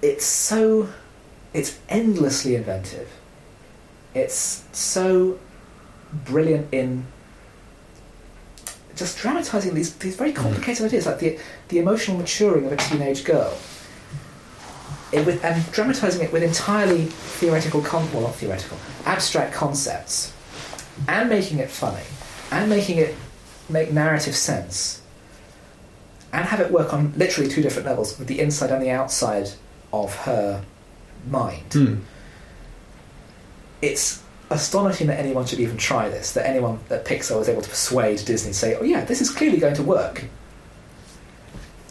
It's so, it's endlessly inventive. It's so brilliant in just dramatizing these these very complicated ideas, like the the emotional maturing of a teenage girl. It with, and dramatizing it with entirely theoretical, con- well, not theoretical, abstract concepts, and making it funny, and making it make narrative sense, and have it work on literally two different levels, with the inside and the outside of her mind. Hmm. It's astonishing that anyone should even try this, that anyone that Pixar was able to persuade Disney to say, oh yeah, this is clearly going to work.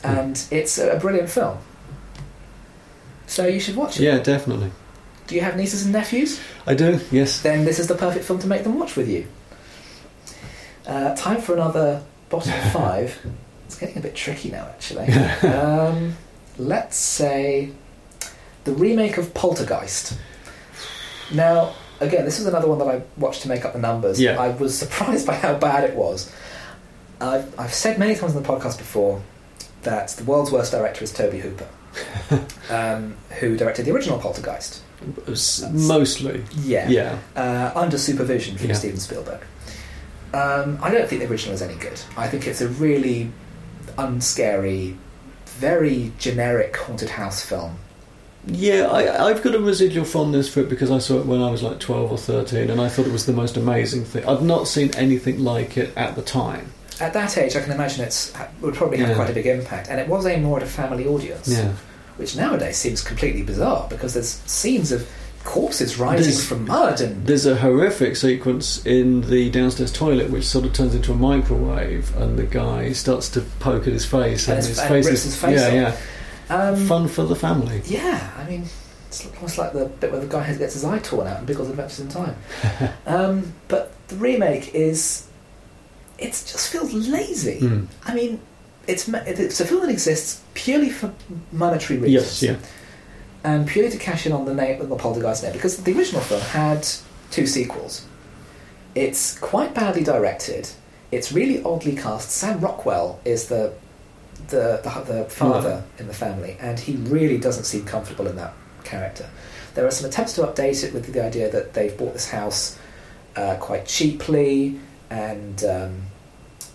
And it's a brilliant film. So you should watch it. Yeah, definitely. Do you have nieces and nephews? I do. Yes. Then this is the perfect film to make them watch with you. Uh, time for another bottom five. It's getting a bit tricky now, actually. um, let's say the remake of Poltergeist. Now, again, this was another one that I watched to make up the numbers. Yeah. I was surprised by how bad it was. I've, I've said many times on the podcast before that the world's worst director is Tobe Hooper, um, who directed the original Poltergeist. Mostly. Yeah. Yeah. Uh, under supervision from Yeah. Steven Spielberg. Um, I don't think the original is any good. I think it's a really unscary, very generic haunted house film. Yeah, I, I've got a residual fondness for it because I saw it when I was like 12 or 13 and I thought it was the most amazing thing. I've not seen anything like it at the time. At that age, I can imagine it would probably have Yeah. quite a big impact, and it was aimed more at a family audience. Yeah. which nowadays seems completely bizarre because there's scenes of corpses rising There's- from mud and There's a horrific sequence in the downstairs toilet which sort of turns into a microwave, and the guy starts to poke at his face, And and, his- and face is his face yeah, off. yeah, um, fun for the family. Yeah, I mean, it's almost like the bit where the guy gets his eye torn out in Biggles Adventures in Time. um, but the remake is, it just feels lazy. Mm. I mean, it's it's a film that exists purely for monetary reasons. Yes, yeah, and purely to cash in on the name of the Poltergeist name, because the original film had two sequels. It's quite badly directed. It's really oddly cast. Sam Rockwell is the the the, the father in the family, and he really doesn't seem comfortable in that character. There are some attempts to update it with the idea that they've bought this house uh, quite cheaply, and um,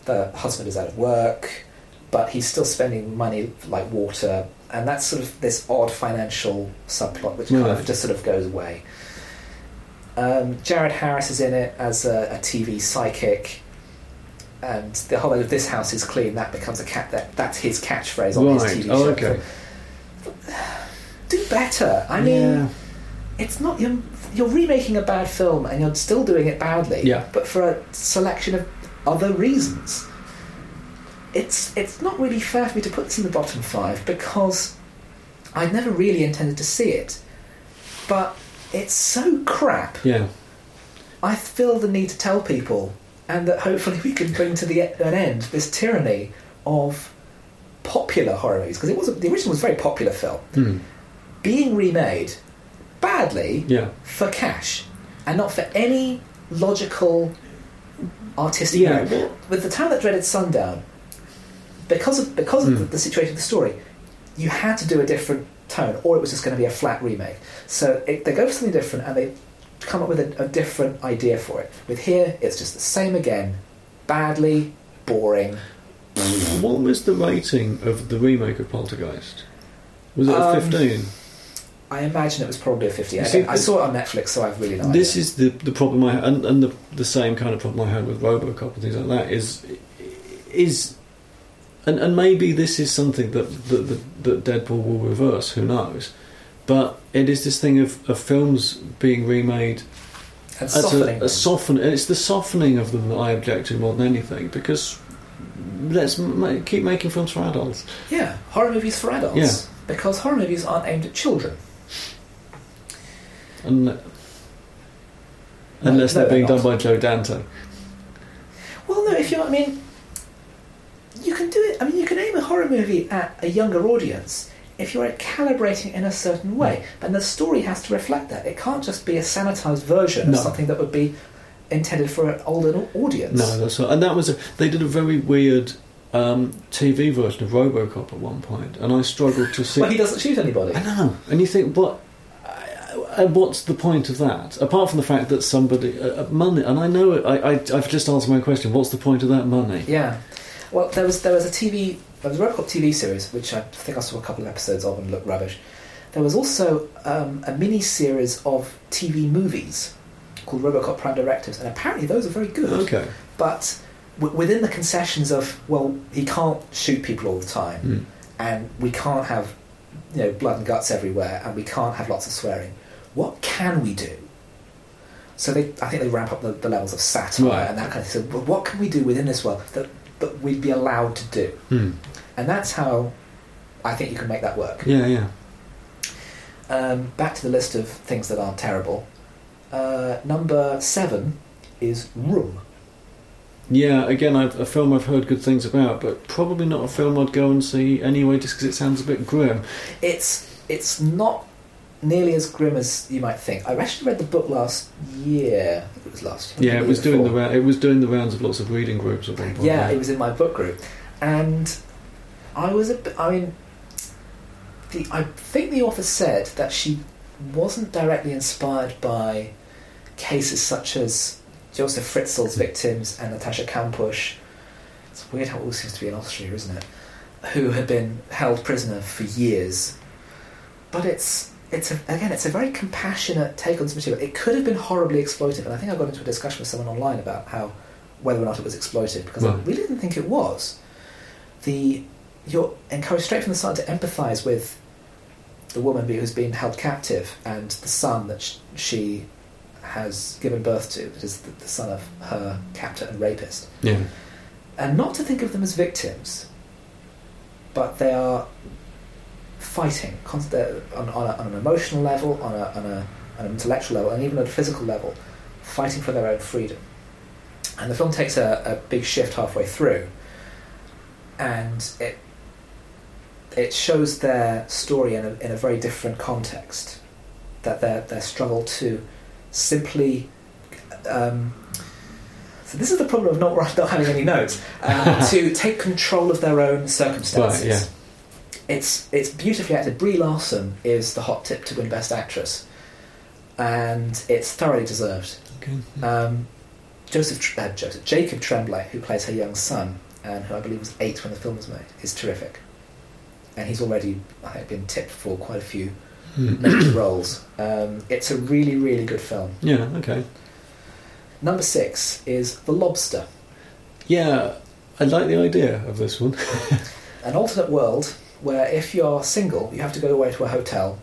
the husband is out of work, but he's still spending money like water, and that's sort of this odd financial subplot which kind of just sort of goes away. Um, Jared Harris is in it as a, a TV psychic, and the whole of this house is clean. That becomes a cat. That that's his catchphrase on right. his TV Oh, show. okay. Do better. I mean, yeah, it's not you're, you're remaking a bad film and you're still doing it badly. Yeah. But for a selection of other reasons. It's it's not really fair for me to put this in the bottom five because I never really intended to see it. But it's so crap. yeah, I feel the need to tell people, and that hopefully we can bring to the an end this tyranny of popular horror movies because it was the original was a very popular film Hmm. being remade badly yeah, for cash and not for any logical artistic yeah. with the Town That Dreaded Sundown because of because of Mm. the, the situation of the story you had to do a different tone or it was just going to be a flat remake so it, they go for something different and they come up with a, a different idea for it with here it's just the same again badly boring What was the rating of the remake of Poltergeist? Was it a Um, fifteen? I imagine it was probably a fifteen. I, see, I saw it on Netflix so I've really no This idea. is the the problem I and, and the the same kind of problem I had with RoboCop and things like that is is and and maybe this is something that that, that, Deadpool will reverse. Who knows? But it is this thing of, of films being remade and as softening a, a soften. It's the softening of them that I object to more than anything because let's ma- keep making films for adults. Yeah, horror movies for adults. Yeah. Because horror movies aren't aimed at children. And No, unless no, they're being they're done by Joe Dante. Well, no, if you, I mean, you can do it. I mean, you can aim a horror movie at a younger audience if you're calibrating in a certain way, and the story has to reflect that. It can't just be a sanitized version No. of something that would be intended for an older audience. No, that's right. And that was a, they did a very weird um, TV version of RoboCop at one point, and I struggled to see. Well, he doesn't shoot anybody. I know, and you think, what? And what's the point of that? Apart from the fact that somebody uh, uh, money, and I know it, I, I I've just answered my question. What's the point of that money? Yeah. Well, there was there was a TV there was a RoboCop TV series which I think I saw a couple of episodes of and looked rubbish. There was also um, a mini series of TV movies called RoboCop Prime Directives, and apparently those are very good. Okay. But w- within the concessions of well, he can't shoot people all the time, Mm. and we can't have you know blood and guts everywhere, and we can't have lots of swearing. What can we do? So they, I think they ramp up the, the levels of satire Right. and that kind of thing. So, what can we do within this world that that we'd be allowed to do? Hmm. And that's how I think you can make that work. Yeah, yeah. Um, back to the list of things that aren't terrible. Uh, number seven is Room. Yeah, again, I've, a film I've heard good things about, but probably not a film I'd go and see anyway, just because it sounds a bit grim. It's it's not nearly as grim as you might think. I actually read the book last year. I think it was last year. Yeah, it was doing the it was doing the rounds of lots of reading groups at one point. Yeah, it was in my book group, and I was a bit. I mean, the I think the author said that she wasn't directly inspired by cases such as Joseph Fritzl's victims and Natasha Kampusch. It's weird how it all seems to be in Austria, isn't it? Who had been held prisoner for years, but it's. It's a, again, it's a very compassionate take on this material. It could have been horribly exploited, and I think I got into a discussion with someone online about how whether or not it was exploited because I really didn't think it was. The you're encouraged straight from the start to empathise with the woman who's been held captive and the son that she has given birth to, that is the, the son of her captor and rapist. Yeah. And not to think of them as victims, but they are fighting const- on, on, a, on an emotional level, on, a, on, a, on an intellectual level, and even at a physical level, fighting for their own freedom. And the film takes a, a big shift halfway through, and it it shows their story in a, in a very different context. That their their struggle to simply um, so this is the problem of not not having any notes um, to take control of their own circumstances. Right, yeah. It's it's beautifully acted. Brie Larson is the hot tip to win Best Actress, and it's thoroughly deserved. Okay. Um, Joseph, uh, Joseph Jacob Tremblay, who plays her young son, and who I believe was eight when the film was made, is terrific. And he's already I think, been tipped for quite a few Hmm. major roles. Um, it's a really, really good film. Yeah. Okay. Number six is The Lobster, Yeah, I like the idea of this one. an alternate world where if you're single, you have to go away to a hotel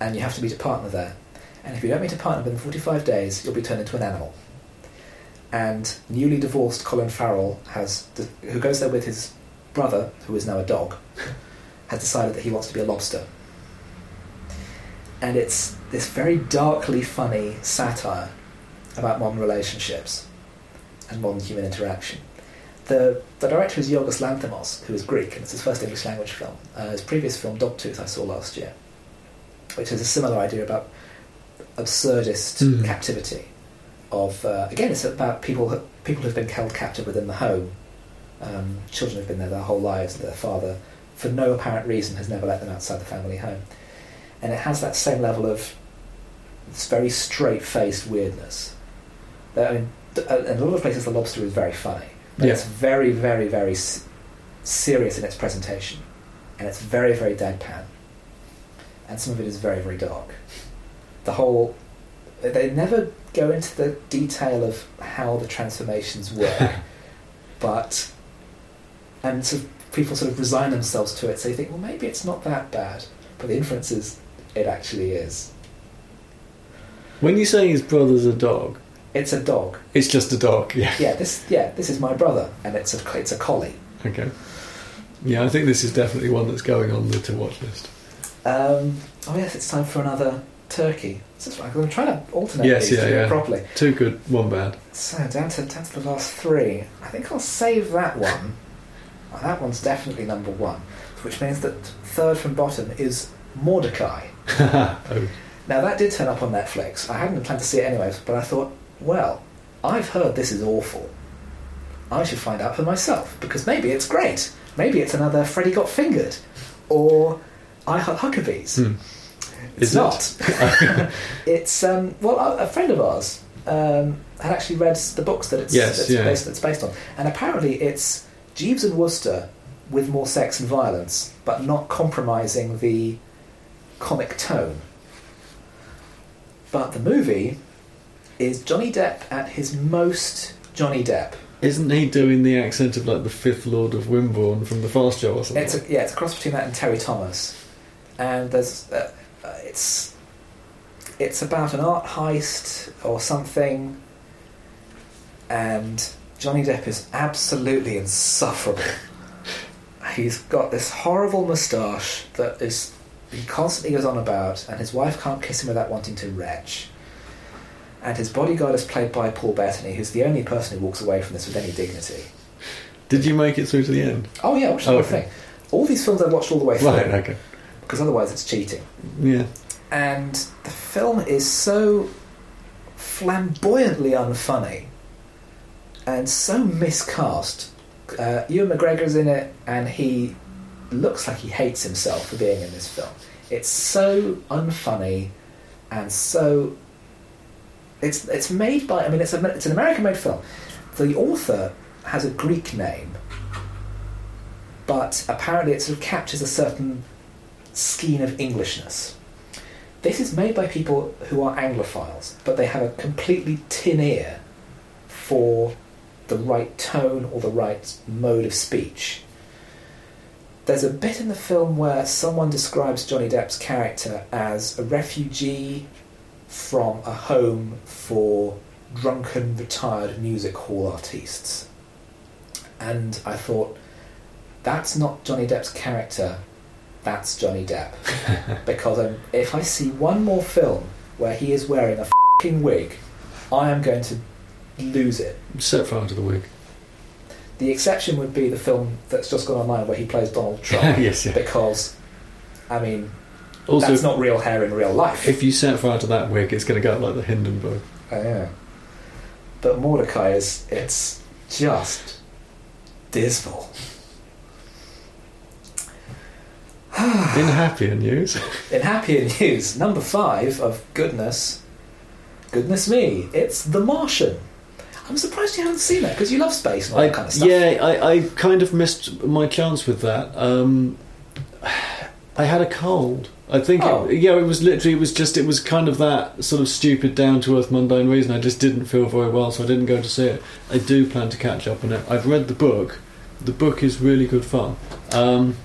and you have to meet a partner there. And if you don't meet a partner within 45 days, you'll be turned into an animal. And newly divorced Colin Farrell has, who goes there with his brother, who is now a dog, has decided that he wants to be a lobster. And it's this very darkly funny satire about modern relationships and modern human interaction. The, the director is Yorgos Lanthimos, who is Greek, and it's his first English language film. Uh, his previous film, Dogtooth, I saw last year, which has a similar idea about absurdist Mhm. captivity. Of uh, again, it's about people who- people who've been held captive within the home. Um, children have been there their whole lives, and their father, for no apparent reason, has never let them outside the family home. And it has that same level of this very straight-faced weirdness. That, I mean, uh, in a lot of places, the lobster is very funny, but Yeah. it's very, very, very s- serious in its presentation, and it's very, very deadpan, and some of it is very, very dark. The whole they never go into the detail of how the transformations work, but and of people sort of resign themselves to it. So you think, well, maybe it's not that bad, but the inference is it actually is. When you say his brother's a dog, It's a dog. it's just a dog. Yeah. Yeah, this yeah this is my brother, and it's a it's a collie. Okay. Yeah, I think this is definitely one that's going on the to watch list. Um, oh yes, it's time for another turkey. This is right. I'm trying to alternate Yes, these yeah, to do it yeah. properly. Two good, one bad. So down to down to the last three. I think I'll save that one. Oh, that one's definitely number one, which means that third from bottom is Mortdecai. oh, Now that did turn up on Netflix. I hadn't planned to see it anyways, but I thought, well, I've heard this is awful. I should find out for myself because maybe it's great. Maybe it's another Freddy Got Fingered, or I Heart Huckabees. hmm. It's it? not. it's um, well, a, friend of ours um, had actually read the books that it's, Yes, it's, yeah. based, it's based on, and apparently it's Jeeves and Wooster with more sex and violence, but not compromising the comic tone. But the movie is Johnny Depp at his most Johnny Depp. Isn't he doing the accent of like the fifth Lord of Wimborne from the Fast Show or something? It's a, yeah, it's a cross between that and Terry Thomas, and there's uh, uh, it's it's about an art heist or something, and Johnny Depp is absolutely insufferable. He's got this horrible moustache that is he constantly goes on about, and his wife can't kiss him without wanting to retch. And his bodyguard is played by Paul Bettany, who's the only person who walks away from this with any dignity. Did you make it through to the end? Oh yeah, watch the whole Okay. thing. All these films I've watched all the way through Right. Okay. because otherwise it's cheating. Yeah. And the film is so flamboyantly unfunny and so miscast. Uh, Ewan McGregor's in it, and he looks like he hates himself for being in this film. It's so unfunny and so. It's it's made by. I mean, it's a, it's an American-made film. The author has a Greek name, but apparently it sort of captures a certain skein of Englishness. This is made by people who are Anglophiles, but they have a completely tin ear for the right tone or the right mode of speech. there's a bit in the film where someone describes Johnny Depp's character as a refugee from a home for drunken retired music hall artists. And I thought, that's not Johnny Depp's character, that's Johnny Depp. because um, if I see one more film where he is wearing a fing wig, I am going to lose it. Set fire to the wig. The exception would be the film that's just gone online where he plays Donald Trump. yes, yeah. Because, I mean, Also, that's not real hair in real life. if you set fire to that wig, it's going to go like the Hindenburg. Oh, yeah. But Mortdecai is, it's just dismal. In happier news, In happier news, number five of goodness, goodness me, it's The Martian. I'm surprised you haven't seen it because you love space and all I, that kind of stuff. yeah, I, I kind of missed my chance with that. Um, I had a cold. I think, Oh. it, yeah, it was literally, it was just, it was kind of that sort of stupid, down to earth, mundane reason. I just didn't feel very well, so I didn't go to see it. I do plan to catch up on it. I've read the book. The book is really good fun. Um,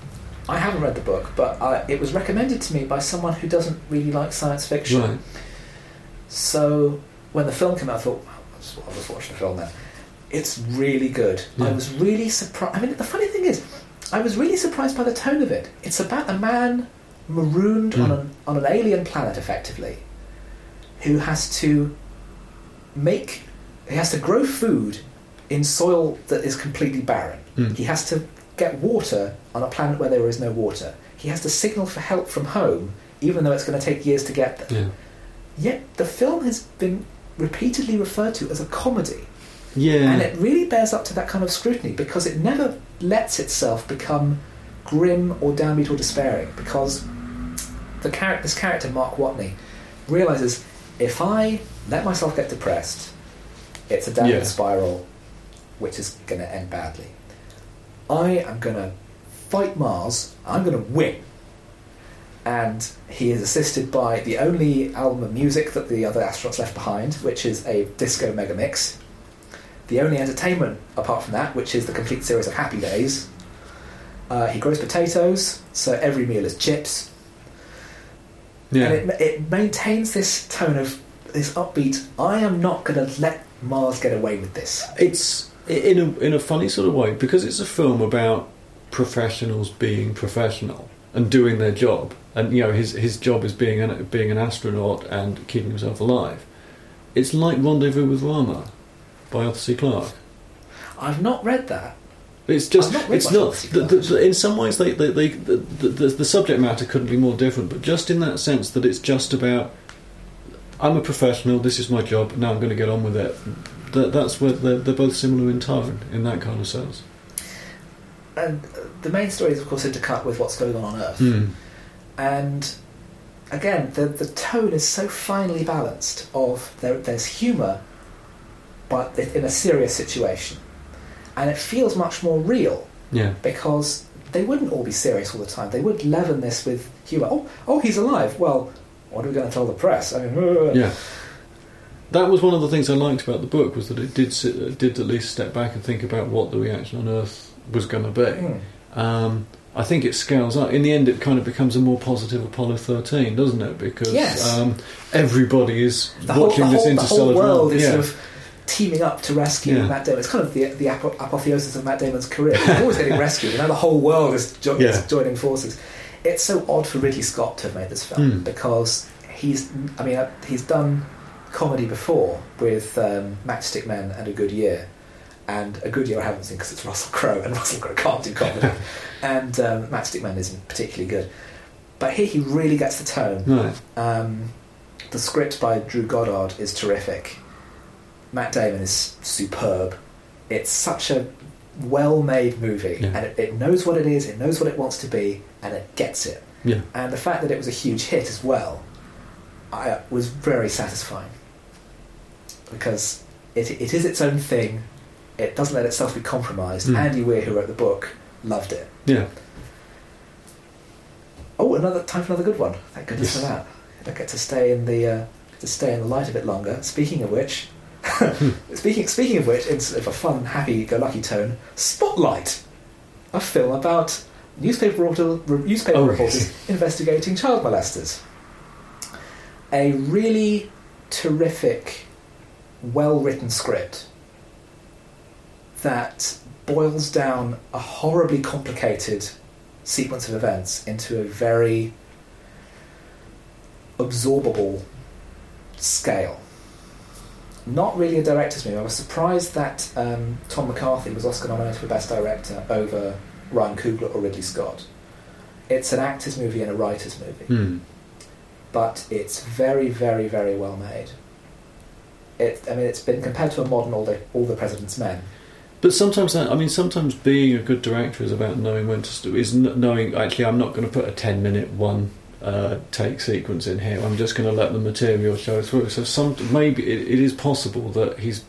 I haven't read the book, but I, it was recommended to me by someone who doesn't really like science fiction. right. So when the film came out, I thought, well, I'll just, I'll watch the film then. It's really good. I was really surprised. I mean, the funny thing is, I was really surprised by the tone of it. It's about a man marooned on, Mm. an, on an alien planet, effectively, who has to make, he has to grow food in soil that is completely barren. Mm. He has to get water on a planet where there is no water. He has to signal for help from home, even though it's going to take years to get there. Yeah. Yet the film has been repeatedly referred to as a comedy, Yeah. and it really bears up to that kind of scrutiny because it never lets itself become grim or downbeat or despairing. Because the char- this character Mark Watney realizes if I let myself get depressed, it's a downward Yeah. spiral, which is going to end badly. I am going to fight Mars. I'm going to win and he is assisted by the only album of music that the other astronauts left behind, which is a disco megamix. The only entertainment apart from that, which is the complete series of Happy Days. Uh, he grows potatoes, so every meal is chips, yeah. and it, it maintains this tone of this upbeat. I am not going to let Mars get away with this. It's in a in a funny sort of way because it's a film about professionals being professional and doing their job, and you know his his job is being an being an astronaut and keeping himself alive. It's like Rendezvous with Rama by Arthur C. Clarke. I've not read that. It's just I've not read it's not. The, the, in some ways, they, they, they, the, the, the subject matter couldn't be more different, but just in that sense that it's just about. I'm a professional. This is my job. Now I'm going to get on with it. That, that's where they're, they're both similar in tone in that kind of sense. And uh, the main story is, of course, intercut with what's going on on Earth. Hmm. and again the the tone is so finely balanced of there, there's humor but in a serious situation and it feels much more real Yeah. because they wouldn't all be serious all the time they would leaven this with humor oh oh he's alive well what are we going to tell the press I mean, Yeah. That was one of the things I liked about the book was that it did sit, it did at least step back and think about what the reaction on Earth was going to be. hmm. Um, I think it scales up. In the end, it kind of becomes a more positive Apollo 13, doesn't it? Because Yes. um, everybody is the whole, watching the this whole, the interstellar whole world is yeah. sort of teaming up to rescue Yeah. Matt Damon. It's kind of the, the apotheosis of Matt Damon's career. He's always getting rescued, and now the whole world is, jo- is joining forces. It's so odd for Ridley Scott to have made this film Hmm. because he's, I mean, uh, he's done comedy before with um, Matchstick Men and A Good Year. And A Good Year I haven't seen because it's Russell Crowe, and Russell Crowe can't do comedy. and um, Matchstick Men isn't particularly good. But here he really gets the tone. Right. Um, the script by Drew Goddard is terrific. Matt Damon is superb. It's such a well-made movie, Yeah. and it, it knows what it is, it knows what it wants to be, and it gets it. Yeah. And the fact that it was a huge hit as well, I was very satisfying because it, it is its own thing. It doesn't let itself be compromised. Mm. Andy Weir, who wrote the book, loved it. Yeah. Oh, another time for another good one. Thank goodness Yes. for that. I get to stay in the uh, to stay in the light a bit longer. Speaking of which, speaking speaking of which, in sort of a fun, happy-go-lucky tone, Spotlight, a film about newspaper, reporter, newspaper Oh, reporters yes. investigating child molesters. A really terrific, well written script that boils down a horribly complicated sequence of events into a very absorbable scale. Not really a director's movie. I was surprised that um, Tom McCarthy was Oscar nominated for Best Director over Ryan Coogler or Ridley Scott. It's an actor's movie and a writer's movie, Hmm. but it's very, very, very well made. It, I mean, it's been compared to a modern All the, All the President's Men. But sometimes, that, I mean, sometimes being a good director is about knowing when to is kn- knowing. Actually, I'm not going to put a ten minute one uh, take sequence in here. I'm just going to let the material show through. So some maybe it, it is possible that he's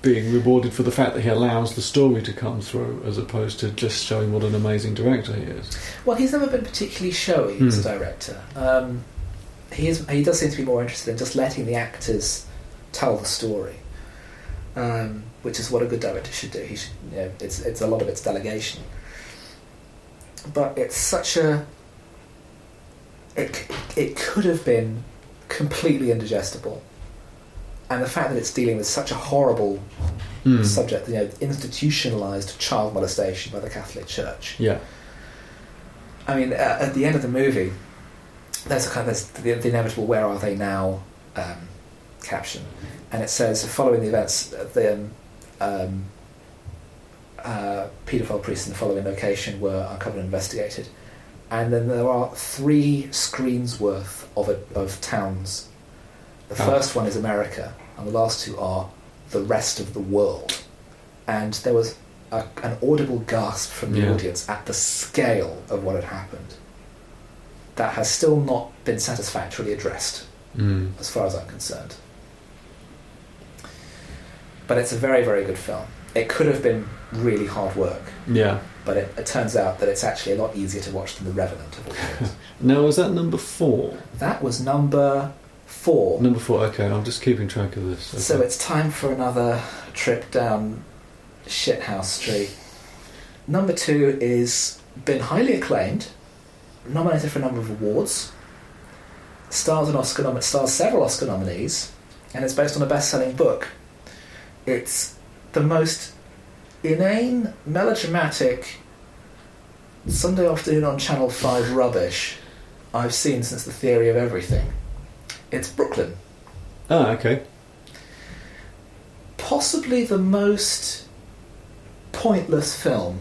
being rewarded for the fact that he allows the story to come through, as opposed to just showing what an amazing director he is. Well, he's never been particularly showy as a Hmm. director. Um, he is. He does seem to be more interested in just letting the actors tell the story, um, which is what a good director should do. He should. You know, it's it's a lot of it's delegation, but it's such a. It it could have been completely indigestible, and the fact that it's dealing with such a horrible Hmm. subject, you know, institutionalized child molestation by the Catholic Church. Yeah. I mean, uh, at the end of the movie, there's a kind of there's the, the inevitable "Where are they now?" Um, caption, and it says, "Following the events, uh, the um, um, uh, paedophile priests in the following location were uncovered and investigated." And then there are three screens worth of a, of towns. The Oh. first one is America, and the last two are the rest of the world. And there was a, an audible gasp from the Yeah. audience at the scale of what had happened. That has still not been satisfactorily addressed, Hmm. as far as I'm concerned. But it's a very, very good film. It could have been really hard work, Yeah. But it, it turns out that it's actually a lot easier to watch than The Revenant of all things. Now is that number four? that was number four. Number four. Okay, I'm just keeping track of this. Okay. So it's time for another trip down Shithouse Street. Number two is been highly acclaimed, nominated for a number of awards, stars an Oscar nom- stars several Oscar nominees, and it's based on a best-selling book. It's the most inane, melodramatic Sunday afternoon on Channel Five rubbish I've seen since the Theory of Everything. It's Brooklyn ah, okay. possibly the most pointless film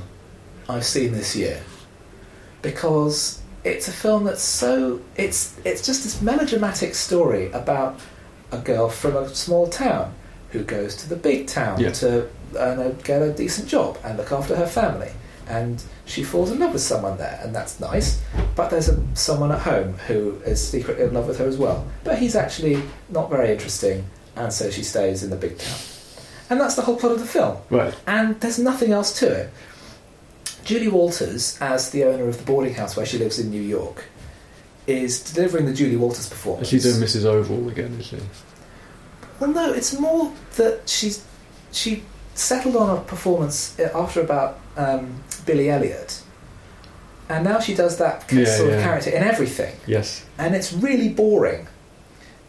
I've seen this year because it's a film that's so it's it's just this melodramatic story about a girl from a small town who goes to the big town Yeah. to earn a, get a decent job and look after her family and she falls in love with someone there and that's nice but there's a, someone at home who is secretly in love with her as well but he's actually not very interesting and so she stays in the big town and that's the whole plot of the film Right. and there's nothing else to it. Julie Walters, as the owner of the boarding house where she lives in New York, is delivering the Julie Walters performance. She's doing Mrs. Overall again, is she? Well, no, it's more that she's she settled on a performance after about um, Billy Elliot, and now she does that Yeah, sort of character in everything, Yes. and it's really boring.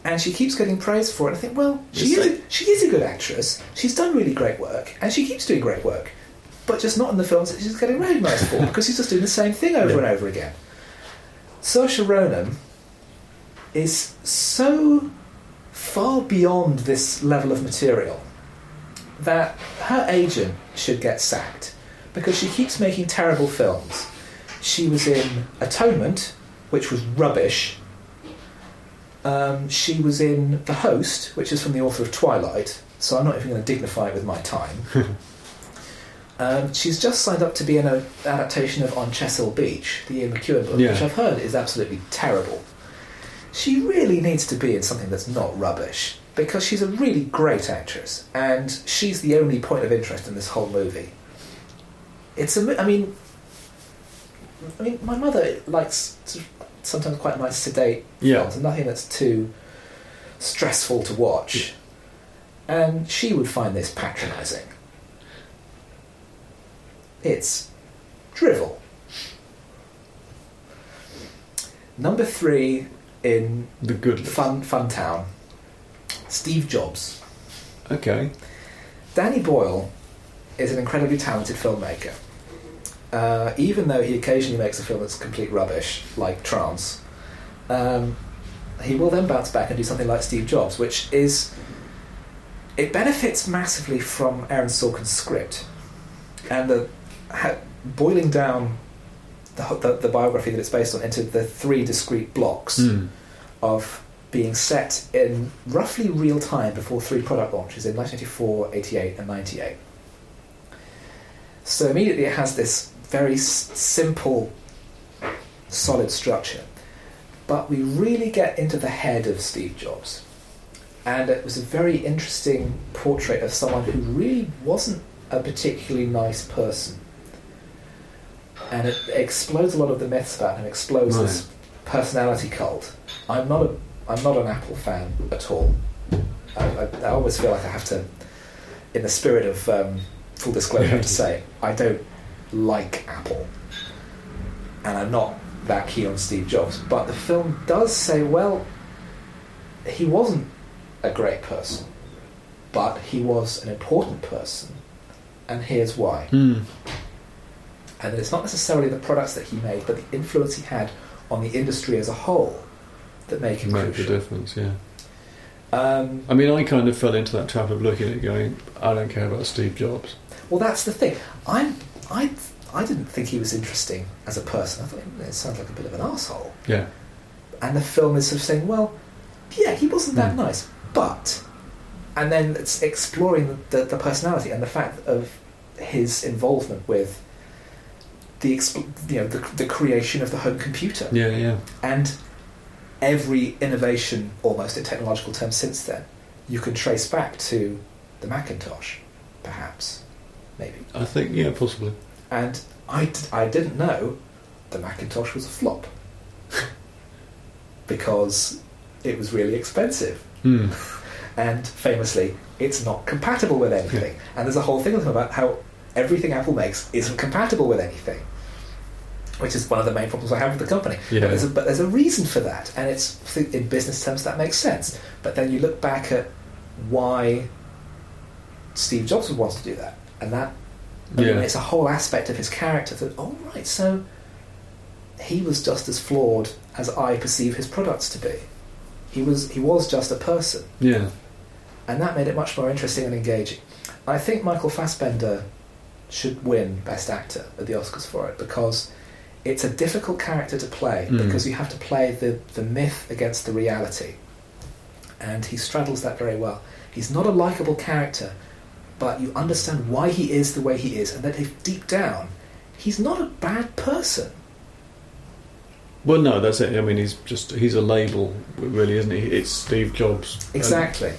And she keeps getting praised for it. I think, well, she It's is, a, she is a good actress. She's done really great work, and she keeps doing great work, but just not in the films that she's getting recognised for because she's just doing the same thing over Yeah. and over again. Saoirse Ronan is so far beyond this level of material that her agent should get sacked because she keeps making terrible films. She was in Atonement, which was rubbish. Um, she was in The Host, which is from the author of Twilight, so I'm not even going to dignify it with my time. um, she's just signed up to be in an adaptation of On Chesil Beach, the Ian McEwan book, Yeah. which I've heard is absolutely terrible she really needs to be in something that's not rubbish because she's a really great actress and she's the only point of interest in this whole movie. It's a, I mean, I mean, my mother likes sometimes quite nice sedate yeah. films, nothing that's too stressful to watch, and she would find this patronising. It's drivel. Number three in The good. Fun Fun Town, Steve Jobs. Okay. Danny Boyle is an incredibly talented filmmaker. Uh, even though he occasionally makes a film that's complete rubbish, like Trance, um, he will then bounce back and do something like Steve Jobs, which is. It benefits massively from Aaron Sorkin's script. And the, ha, boiling down the, the, the biography that it's based on into the three discrete blocks Hmm. of being set in roughly real time before three product launches in 1984, 88, and 98. So immediately it has this very s- simple, solid structure. But we really get into the head of Steve Jobs. And it was a very interesting portrait of someone who really wasn't a particularly nice person. And it explodes a lot of the myths about him, explodes this personality cult. I'm not a I'm not an Apple fan at all. I, I, I always feel like I have to, in the spirit of um, full disclosure, I have to say I don't like Apple, and I'm not that keen on Steve Jobs. But the film does say, well, he wasn't a great person, but he was an important person, and here's why Hmm. And it's not necessarily the products that he made, but the influence he had on the industry as a whole that make him Make the difference, yeah. Um, I mean, I kind of fell into that trap of looking at it going, I don't care about Steve Jobs. well, that's the thing. I'm, I, I didn't think he was interesting as a person. I thought it sounds like a bit of an asshole. Yeah. And the film is sort of saying, well, yeah, he wasn't that Hmm. nice, but, and then it's exploring the, the personality and the fact of his involvement with the, you know, the, the creation of the home computer. Yeah, yeah. and every innovation almost in technological terms since then you can trace back to the Macintosh perhaps maybe I think, yeah, possibly. and I, d- I didn't know the Macintosh was a flop because it was really expensive Hmm. and famously it's not compatible with anything and there's a whole thing about how everything Apple makes isn't compatible with anything which is one of the main problems I have with the company Yeah. but, there's a, but there's a reason for that and it's in business terms that makes sense but then you look back at why Steve Jobs would want to do that and that I mean, Yeah. it's a whole aspect of his character that oh right so he was just as flawed as I perceive his products to be he was he was just a person Yeah. and that made it much more interesting and engaging. I think Michael Fassbender should win Best Actor at the Oscars for it because it's a difficult character to play Mm. because you have to play the, the myth against the reality. And he straddles that very well. He's not a likable character, but you understand why he is the way he is, and that if deep down, he's not a bad person. Well, no, that's it. I mean, he's just, he's a label, really, isn't he? It's Steve Jobs. Exactly.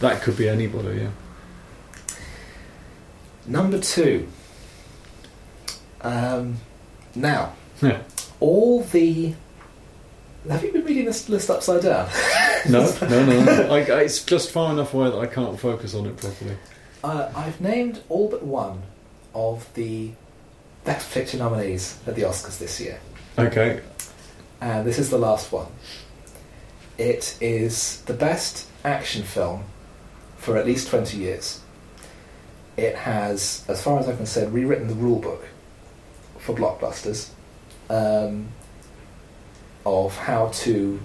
that could be anybody, yeah. Number two. Um, now, Yeah. all the. Have you been reading this list upside down? No, no, no. I, I- it's just far enough away that I can't focus on it properly. Uh, I've named all but one of the Best Picture nominees at the Oscars this year, Okay. and this is the last one. It is the best action film for at least 20 years. It has, as far as I can say, rewritten the rule book for blockbusters um, of how to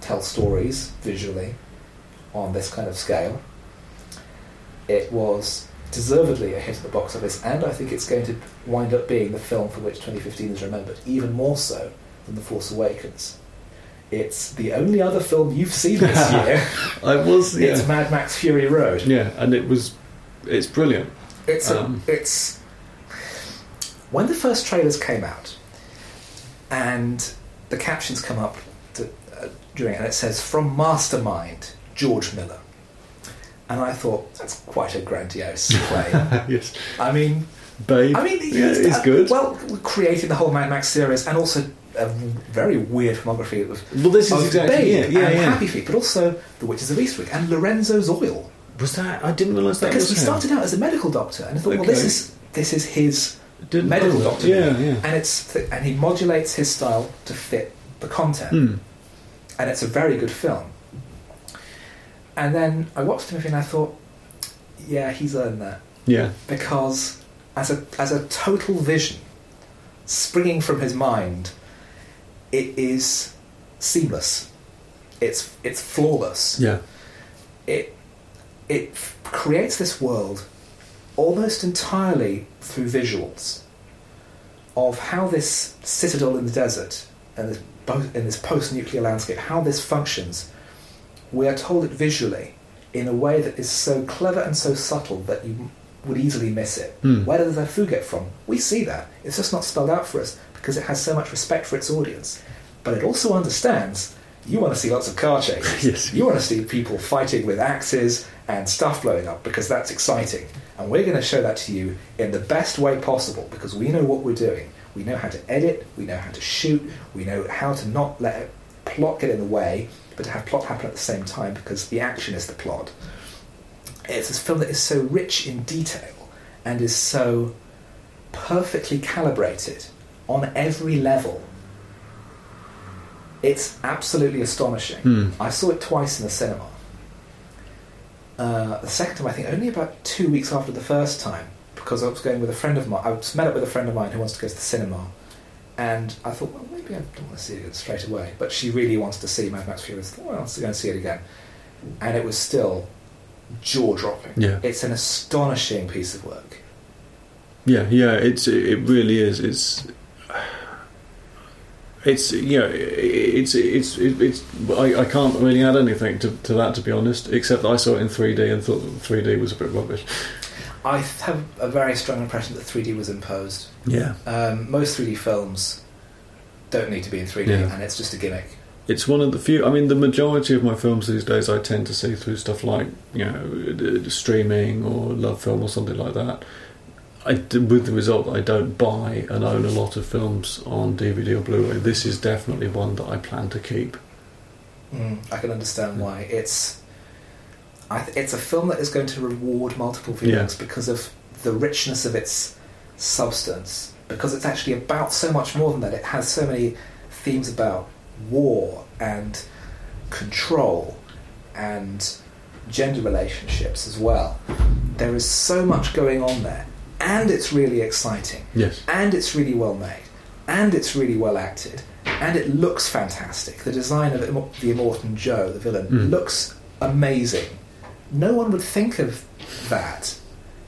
tell stories visually on this kind of scale. It was deservedly a hit at the box office, and I think it's going to wind up being the film for which 2015 is remembered, even more so than The Force Awakens. It's the only other film you've seen this year. I was, yeah. It's Mad Max Fury Road. Yeah, and it was, it's brilliant. It's a, Um, it's when the first trailers came out, and the captions come up to, uh, during it, and it says from Mastermind George Miller, and I thought that's quite a grandiose claim. yes. I mean, Babe. I mean, yeah, he's, it's uh, good. Well, creating the whole Mad Max series, and also a very weird filmography of. Well, this is exactly Babe it. Yeah, and yeah. Happy Feet, but also The Witches of Eastwick and Lorenzo's Oil. Was that? I didn't realise that Because he him. started out as a medical doctor, and I thought, well, this is this is his Didn't medical doctor. Yeah, yeah. and it's and he modulates his style to fit the content, Hmm. and it's a very good film. And then I watched the movie and I thought, yeah, he's earned that Yeah. because as a as a total vision springing from his mind, it is seamless. It's it's flawless. Yeah. It it f- creates this world almost entirely through visuals of how this citadel in the desert and this bo- in this post-nuclear landscape how this functions. We are told it visually in a way that is so clever and so subtle that you would easily miss it. Hmm. Where does that food get from? We see that. It's just not spelled out for us because it has so much respect for its audience. But it also understands you want to see lots of car chases. Yes. You want to see people fighting with axes and stuff blowing up because that's exciting. And we're going to show that to you in the best way possible because we know what we're doing. We know how to edit, we know how to shoot, we know how to not let plot get in the way, but to have plot happen at the same time because the action is the plot. It's a film that is so rich in detail and is so perfectly calibrated on every level. It's absolutely astonishing. Hmm. I saw it twice in the cinema. Uh, the second time, I think, only about two weeks after the first time, because I was going with a friend of mine. I was met up with a friend of mine who wants to go to the cinema, and I thought, well, maybe I don't want to see it straight away. But she really wants to see Mad Max Fury. I thought, well, let's go and see it again. And it was still jaw dropping. Yeah. It's an astonishing piece of work. Yeah, yeah, it's it really is. It's it's you know it's it's it's I, I can't really add anything to, to that to be honest, except that I saw it in 3D and thought that 3D was a bit rubbish. I have a very strong impression that 3D was imposed. Yeah, Um, most 3D films don't need to be in 3D, Yeah. and it's just a gimmick. it's one of the few. I mean, the majority of my films these days I tend to see through stuff like you know streaming or LoveFilm or something like that. I with the result that I don't buy and own a lot of films on DVD or Blu-ray. This is definitely one that I plan to keep. Mm, I can understand why. It's I th- it's a film that is going to reward multiple viewings because of the richness of its substance. Because it's actually about so much more than that. It has so many themes about war and control and gender relationships as well. There is so much going on there, and it's really exciting Yes. and it's really well made, and it's really well acted, and it looks fantastic. The design of Im- the Immortan Joe, the villain, Mm. looks amazing. No one would think of that,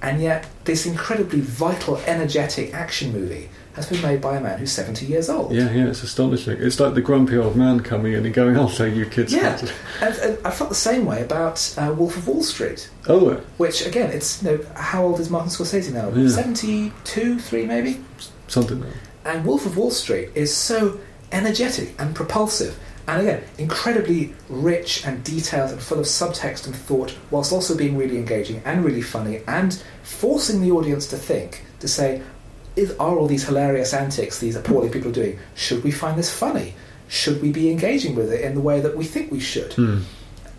and yet this incredibly vital, energetic action movie has been made by a man who's 70 years old. Yeah, yeah, it's astonishing. It's like the grumpy old man coming in and going, "I'll take you kids." Yeah, and, and I felt the same way about uh, Wolf of Wall Street, Oh, which again, it's you know, how old is Martin Scorsese now? Yeah. 72, 3 maybe? something. Like And Wolf of Wall Street is so energetic and propulsive, and again, incredibly rich and detailed and full of subtext and thought, whilst also being really engaging and really funny, and forcing the audience to think, to say, is, are all these hilarious antics these appalling people are doing, should we find this funny? Should we be engaging with it in the way that we think we should? Hmm.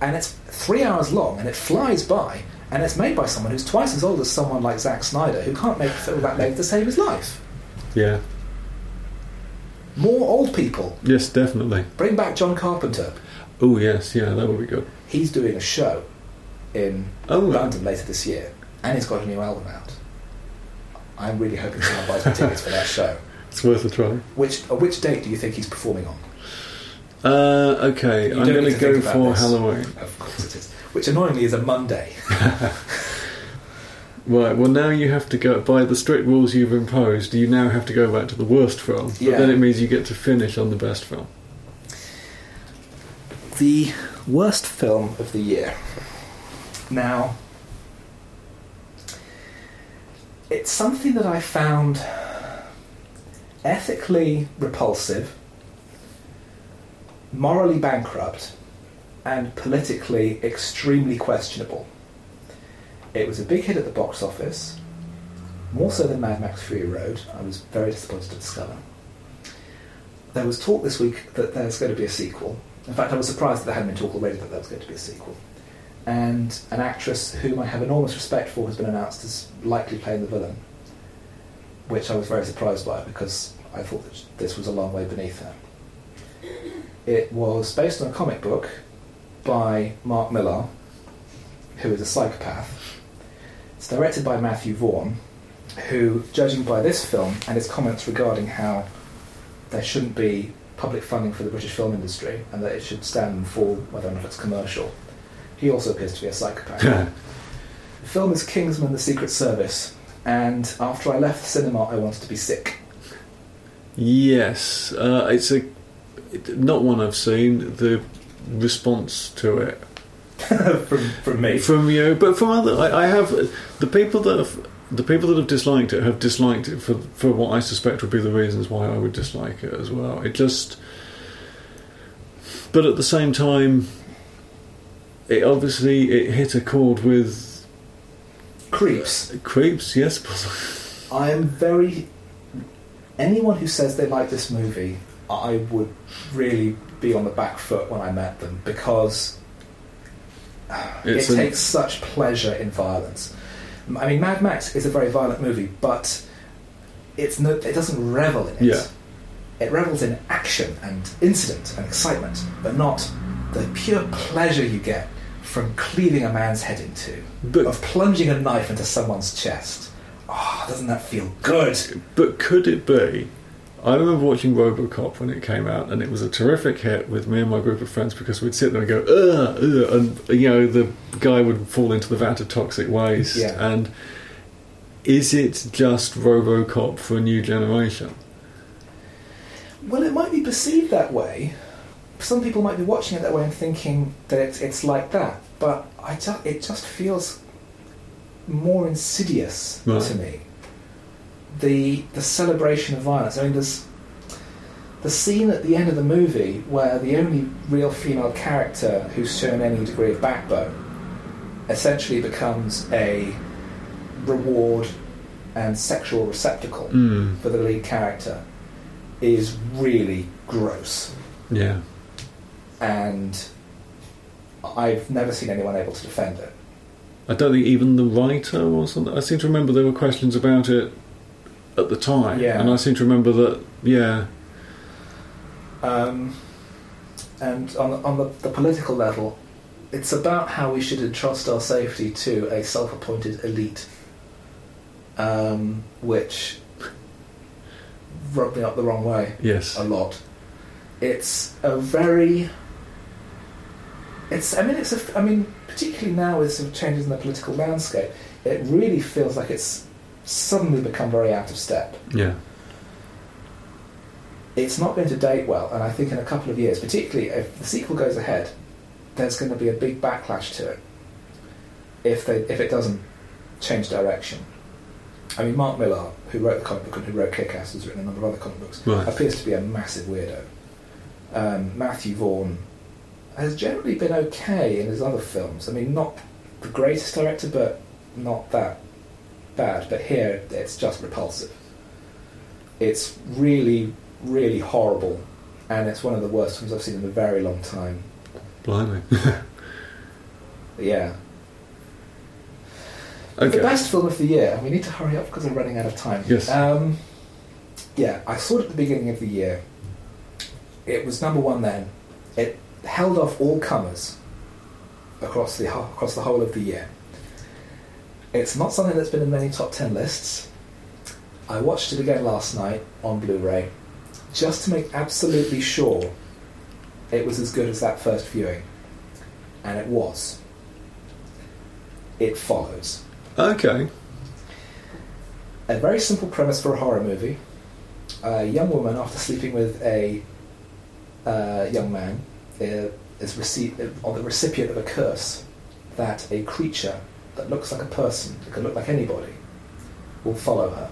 And it's three hours long, and it flies by, and it's made by someone who's twice as old as someone like Zack Snyder, who can't make a film that length to save his life. Yeah. More old people Yes, definitely. Bring back John Carpenter. Oh, yes, yeah, that would be good. He's doing a show in Oh, London later this year, and he's got a new album out. I'm really hoping someone buys me tickets for that show. it's worth a try. Which uh, which date do you think he's performing on? Uh, okay, You I'm don't going need to to go think about for this. Halloween. Of course it is. Which annoyingly is a Monday. Right, well, now you have to go, by the strict rules you've imposed, you now have to go back to the worst film. Yeah. But then it means you get to finish on the best film. The worst film of the year. Now, it's something that I found ethically repulsive, morally bankrupt, and politically extremely questionable. It was a big hit at the box office, more so than Mad Max Fury Road, I was very disappointed to discover. There was talk this week that there's going to be a sequel. In fact, I was surprised that there hadn't been talk already that there was going to be a sequel. And an actress whom I have enormous respect for has been announced as likely playing the villain, which I was very surprised by because I thought that this was a long way beneath her. It was based on a comic book by Mark Millar, who is a psychopath. It's directed by Matthew Vaughn, who, judging by this film and his comments regarding how there shouldn't be public funding for the British film industry and that it should stand and fall whether or not it's commercial, he also appears to be a psychopath. the film is Kingsman The Secret Service, and after I left the cinema, I wanted to be sick. Yes, uh, it's a not one I've seen. The response to it from, from me. from you, but from other, I, I have the people that have the people that have disliked it have disliked it for for what I suspect would be the reasons why I would dislike it as well. It just, but at the same time, it obviously it hit a chord with Creeps. Uh, creeps. Yes, I am very. Anyone who says they like this movie, I would really be on the back foot when I met them because It's it takes such pleasure in violence. I mean, Mad Max is a very violent movie, but it's no, it doesn't revel in it. Yeah. It revels in action and incident and excitement, but not the pure pleasure you get from cleaving a man's head into, but of plunging a knife into someone's chest. Oh, doesn't that feel good? But could it be? I remember watching RoboCop when it came out, and it was a terrific hit with me and my group of friends because we'd sit there and go, ugh, ugh, and you know the guy would fall into the vat of toxic waste. Yeah. And is it just RoboCop for a new generation? Well, it might be perceived that way. Some people might be watching it that way and thinking that it's, it's like that. But I ju- it just feels more insidious Right. to me. The the celebration of violence. I mean, there's the scene at the end of the movie where the only real female character who's shown any degree of backbone essentially becomes a reward and sexual receptacle Mm. for the lead character is really gross. Yeah. And I've never seen anyone able to defend it. I don't think even the writer or something. I seem to remember there were questions about it at the time, Yeah. and I seem to remember that. Yeah, Um, and on, the, on the, the political level, it's about how we should entrust our safety to a self appointed elite, um, which rubbed me up the wrong way. yes, a lot. It's a very. It's. I mean, it's a. I mean, particularly now with some changes in the political landscape, it really feels like it's suddenly become very out of step. yeah, It's not going to date well, and I think in a couple of years, particularly if the sequel goes ahead, there's going to be a big backlash to it. If they, if it doesn't change direction. I mean, Mark Millar, who wrote the comic book and who wrote Kick-Ass, has written a number of other comic books. right. appears to be a massive weirdo. Um, Matthew Vaughn has generally been okay in his other films. I mean, not the greatest director, but not that bad. But here, it's just repulsive. It's really, really horrible, and it's one of the worst films I've seen in a very long time. Blimey. Yeah. okay. The best film of the year, and we need to hurry up because we're running out of time. Yes. Um, yeah, I saw it at the beginning of the year. It was number one then. It held off all comers across the across the whole of the year. It's not something that's been in many top ten lists. I watched it again last night on Blu-ray, just to make absolutely sure it was as good as that first viewing, and it was. It follows. Okay. A very simple premise for a horror movie. A young woman, after sleeping with a uh, young man, is rece- uh, or the recipient of a curse that a creature that looks like a person, that could look like anybody, will follow her.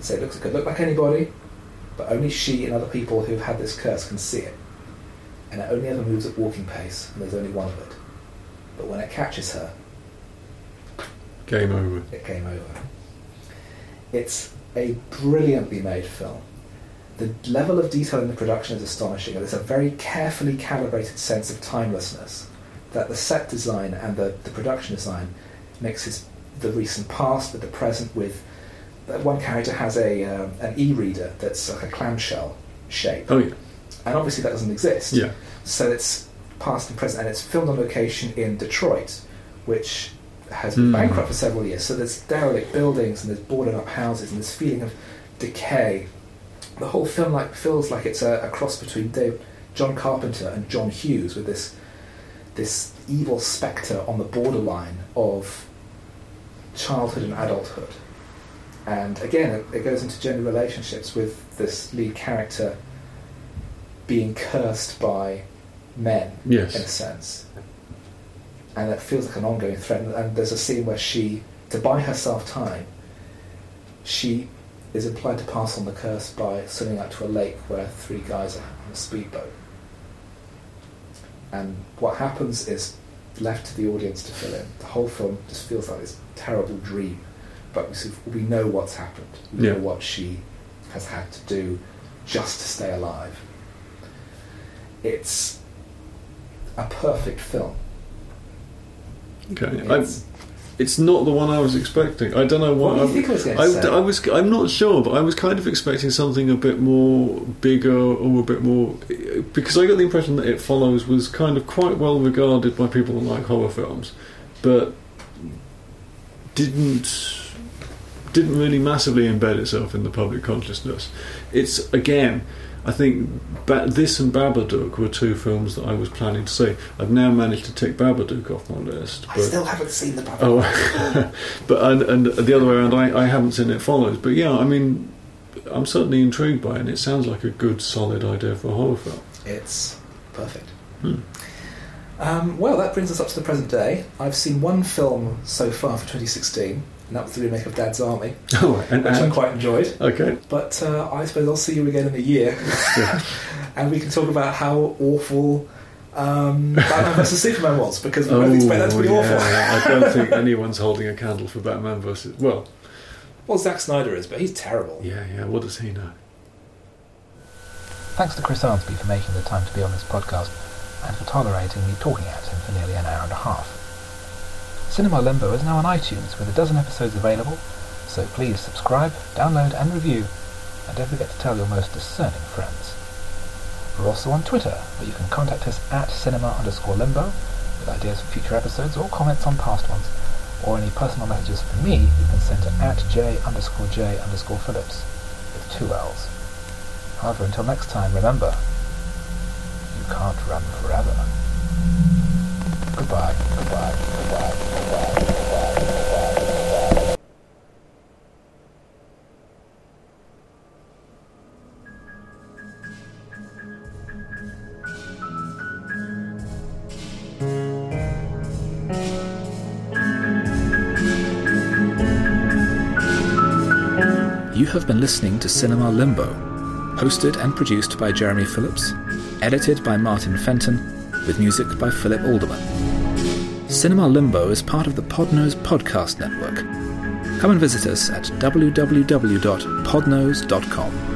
So it looks it could look like anybody, but only she and other people who've had this curse can see it. And it only ever moves at walking pace, and there's only one of it. But when it catches her, Game over. it came over. It's a brilliantly made film. The level of detail in the production is astonishing, and there's a very carefully calibrated sense of timelessness that the set design and the, the production design mixes the recent past with the present with one character has a um, an e-reader that's like a clamshell shape Oh yeah. and obviously that doesn't exist. Yeah. So it's past and present, and it's filmed on location in Detroit, which has been Hmm. bankrupt for several years. So there's derelict buildings and there's boarded up houses and this feeling of decay. The whole film like feels like it's a, a cross between Dave, John Carpenter and John Hughes with this this evil spectre on the borderline of childhood and adulthood. And again, it, it goes into gender relationships with this lead character being cursed by men in a sense. And it feels like an ongoing threat. And- And there's a scene where she, to buy herself time, she is implied to pass on the curse by swimming out to a lake where three guys are on a speedboat. And what happens is left to the audience to fill in. The whole film just feels like this terrible dream, but we, sort of- we know what's happened. We Yeah. know what she has had to do just to stay alive. It's a perfect film. Okay. It's, not the one I was expecting. I don't know what what. do you I- think I was going to I, say? I was. I'm not sure, but I was kind of expecting something a bit more bigger or a bit more because I got the impression that It Follows was kind of quite well regarded by people that like horror films, but didn't didn't really massively embed itself in the public consciousness. It's again. I think ba- this and Babadook were two films that I was planning to see. I've now managed to tick Babadook off my list. I still haven't seen the Babadook. Oh, but and, and the other way around, I, I haven't seen it follows. But yeah, I mean, I'm certainly intrigued by it, and it sounds like a good, solid idea for a horror film. It's perfect. Hmm. Um, well, that brings us up to the present day. I've seen one film so far for 2016, and that was the remake of Dad's Army, Oh, and, which I quite enjoyed. okay, But uh, I suppose I'll see you again in a year, Yeah. and we can talk about how awful um, Batman vs Superman was, because we both expect that to be Oh, awful. I don't think anyone's holding a candle for Batman versus. Well, Well, Zack Snyder is, but he's terrible. yeah, yeah. What does he know? Thanks to Chris Arnsby for making the time to be on this podcast and for tolerating me talking at him for nearly an hour and a half. Cinema Limbo is now on iTunes with a dozen episodes available, so please subscribe, download and review, and don't forget to tell your most discerning friends. We're also on Twitter, where you can contact us at cinema underscore limbo with ideas for future episodes or comments on past ones, or any personal messages for me you can send to at j underscore j underscore phillips with two L's. However, until next time, remember, you can't run forever. Goodbye, goodbye, goodbye, goodbye. You have been listening to Cinema Limbo, hosted and produced by Jeremy Phillips, edited by Martin Fenton, with music by Philip Alderman. Cinema Limbo is part of the Podnose Podcast Network. Come and visit us at www.podnose.com.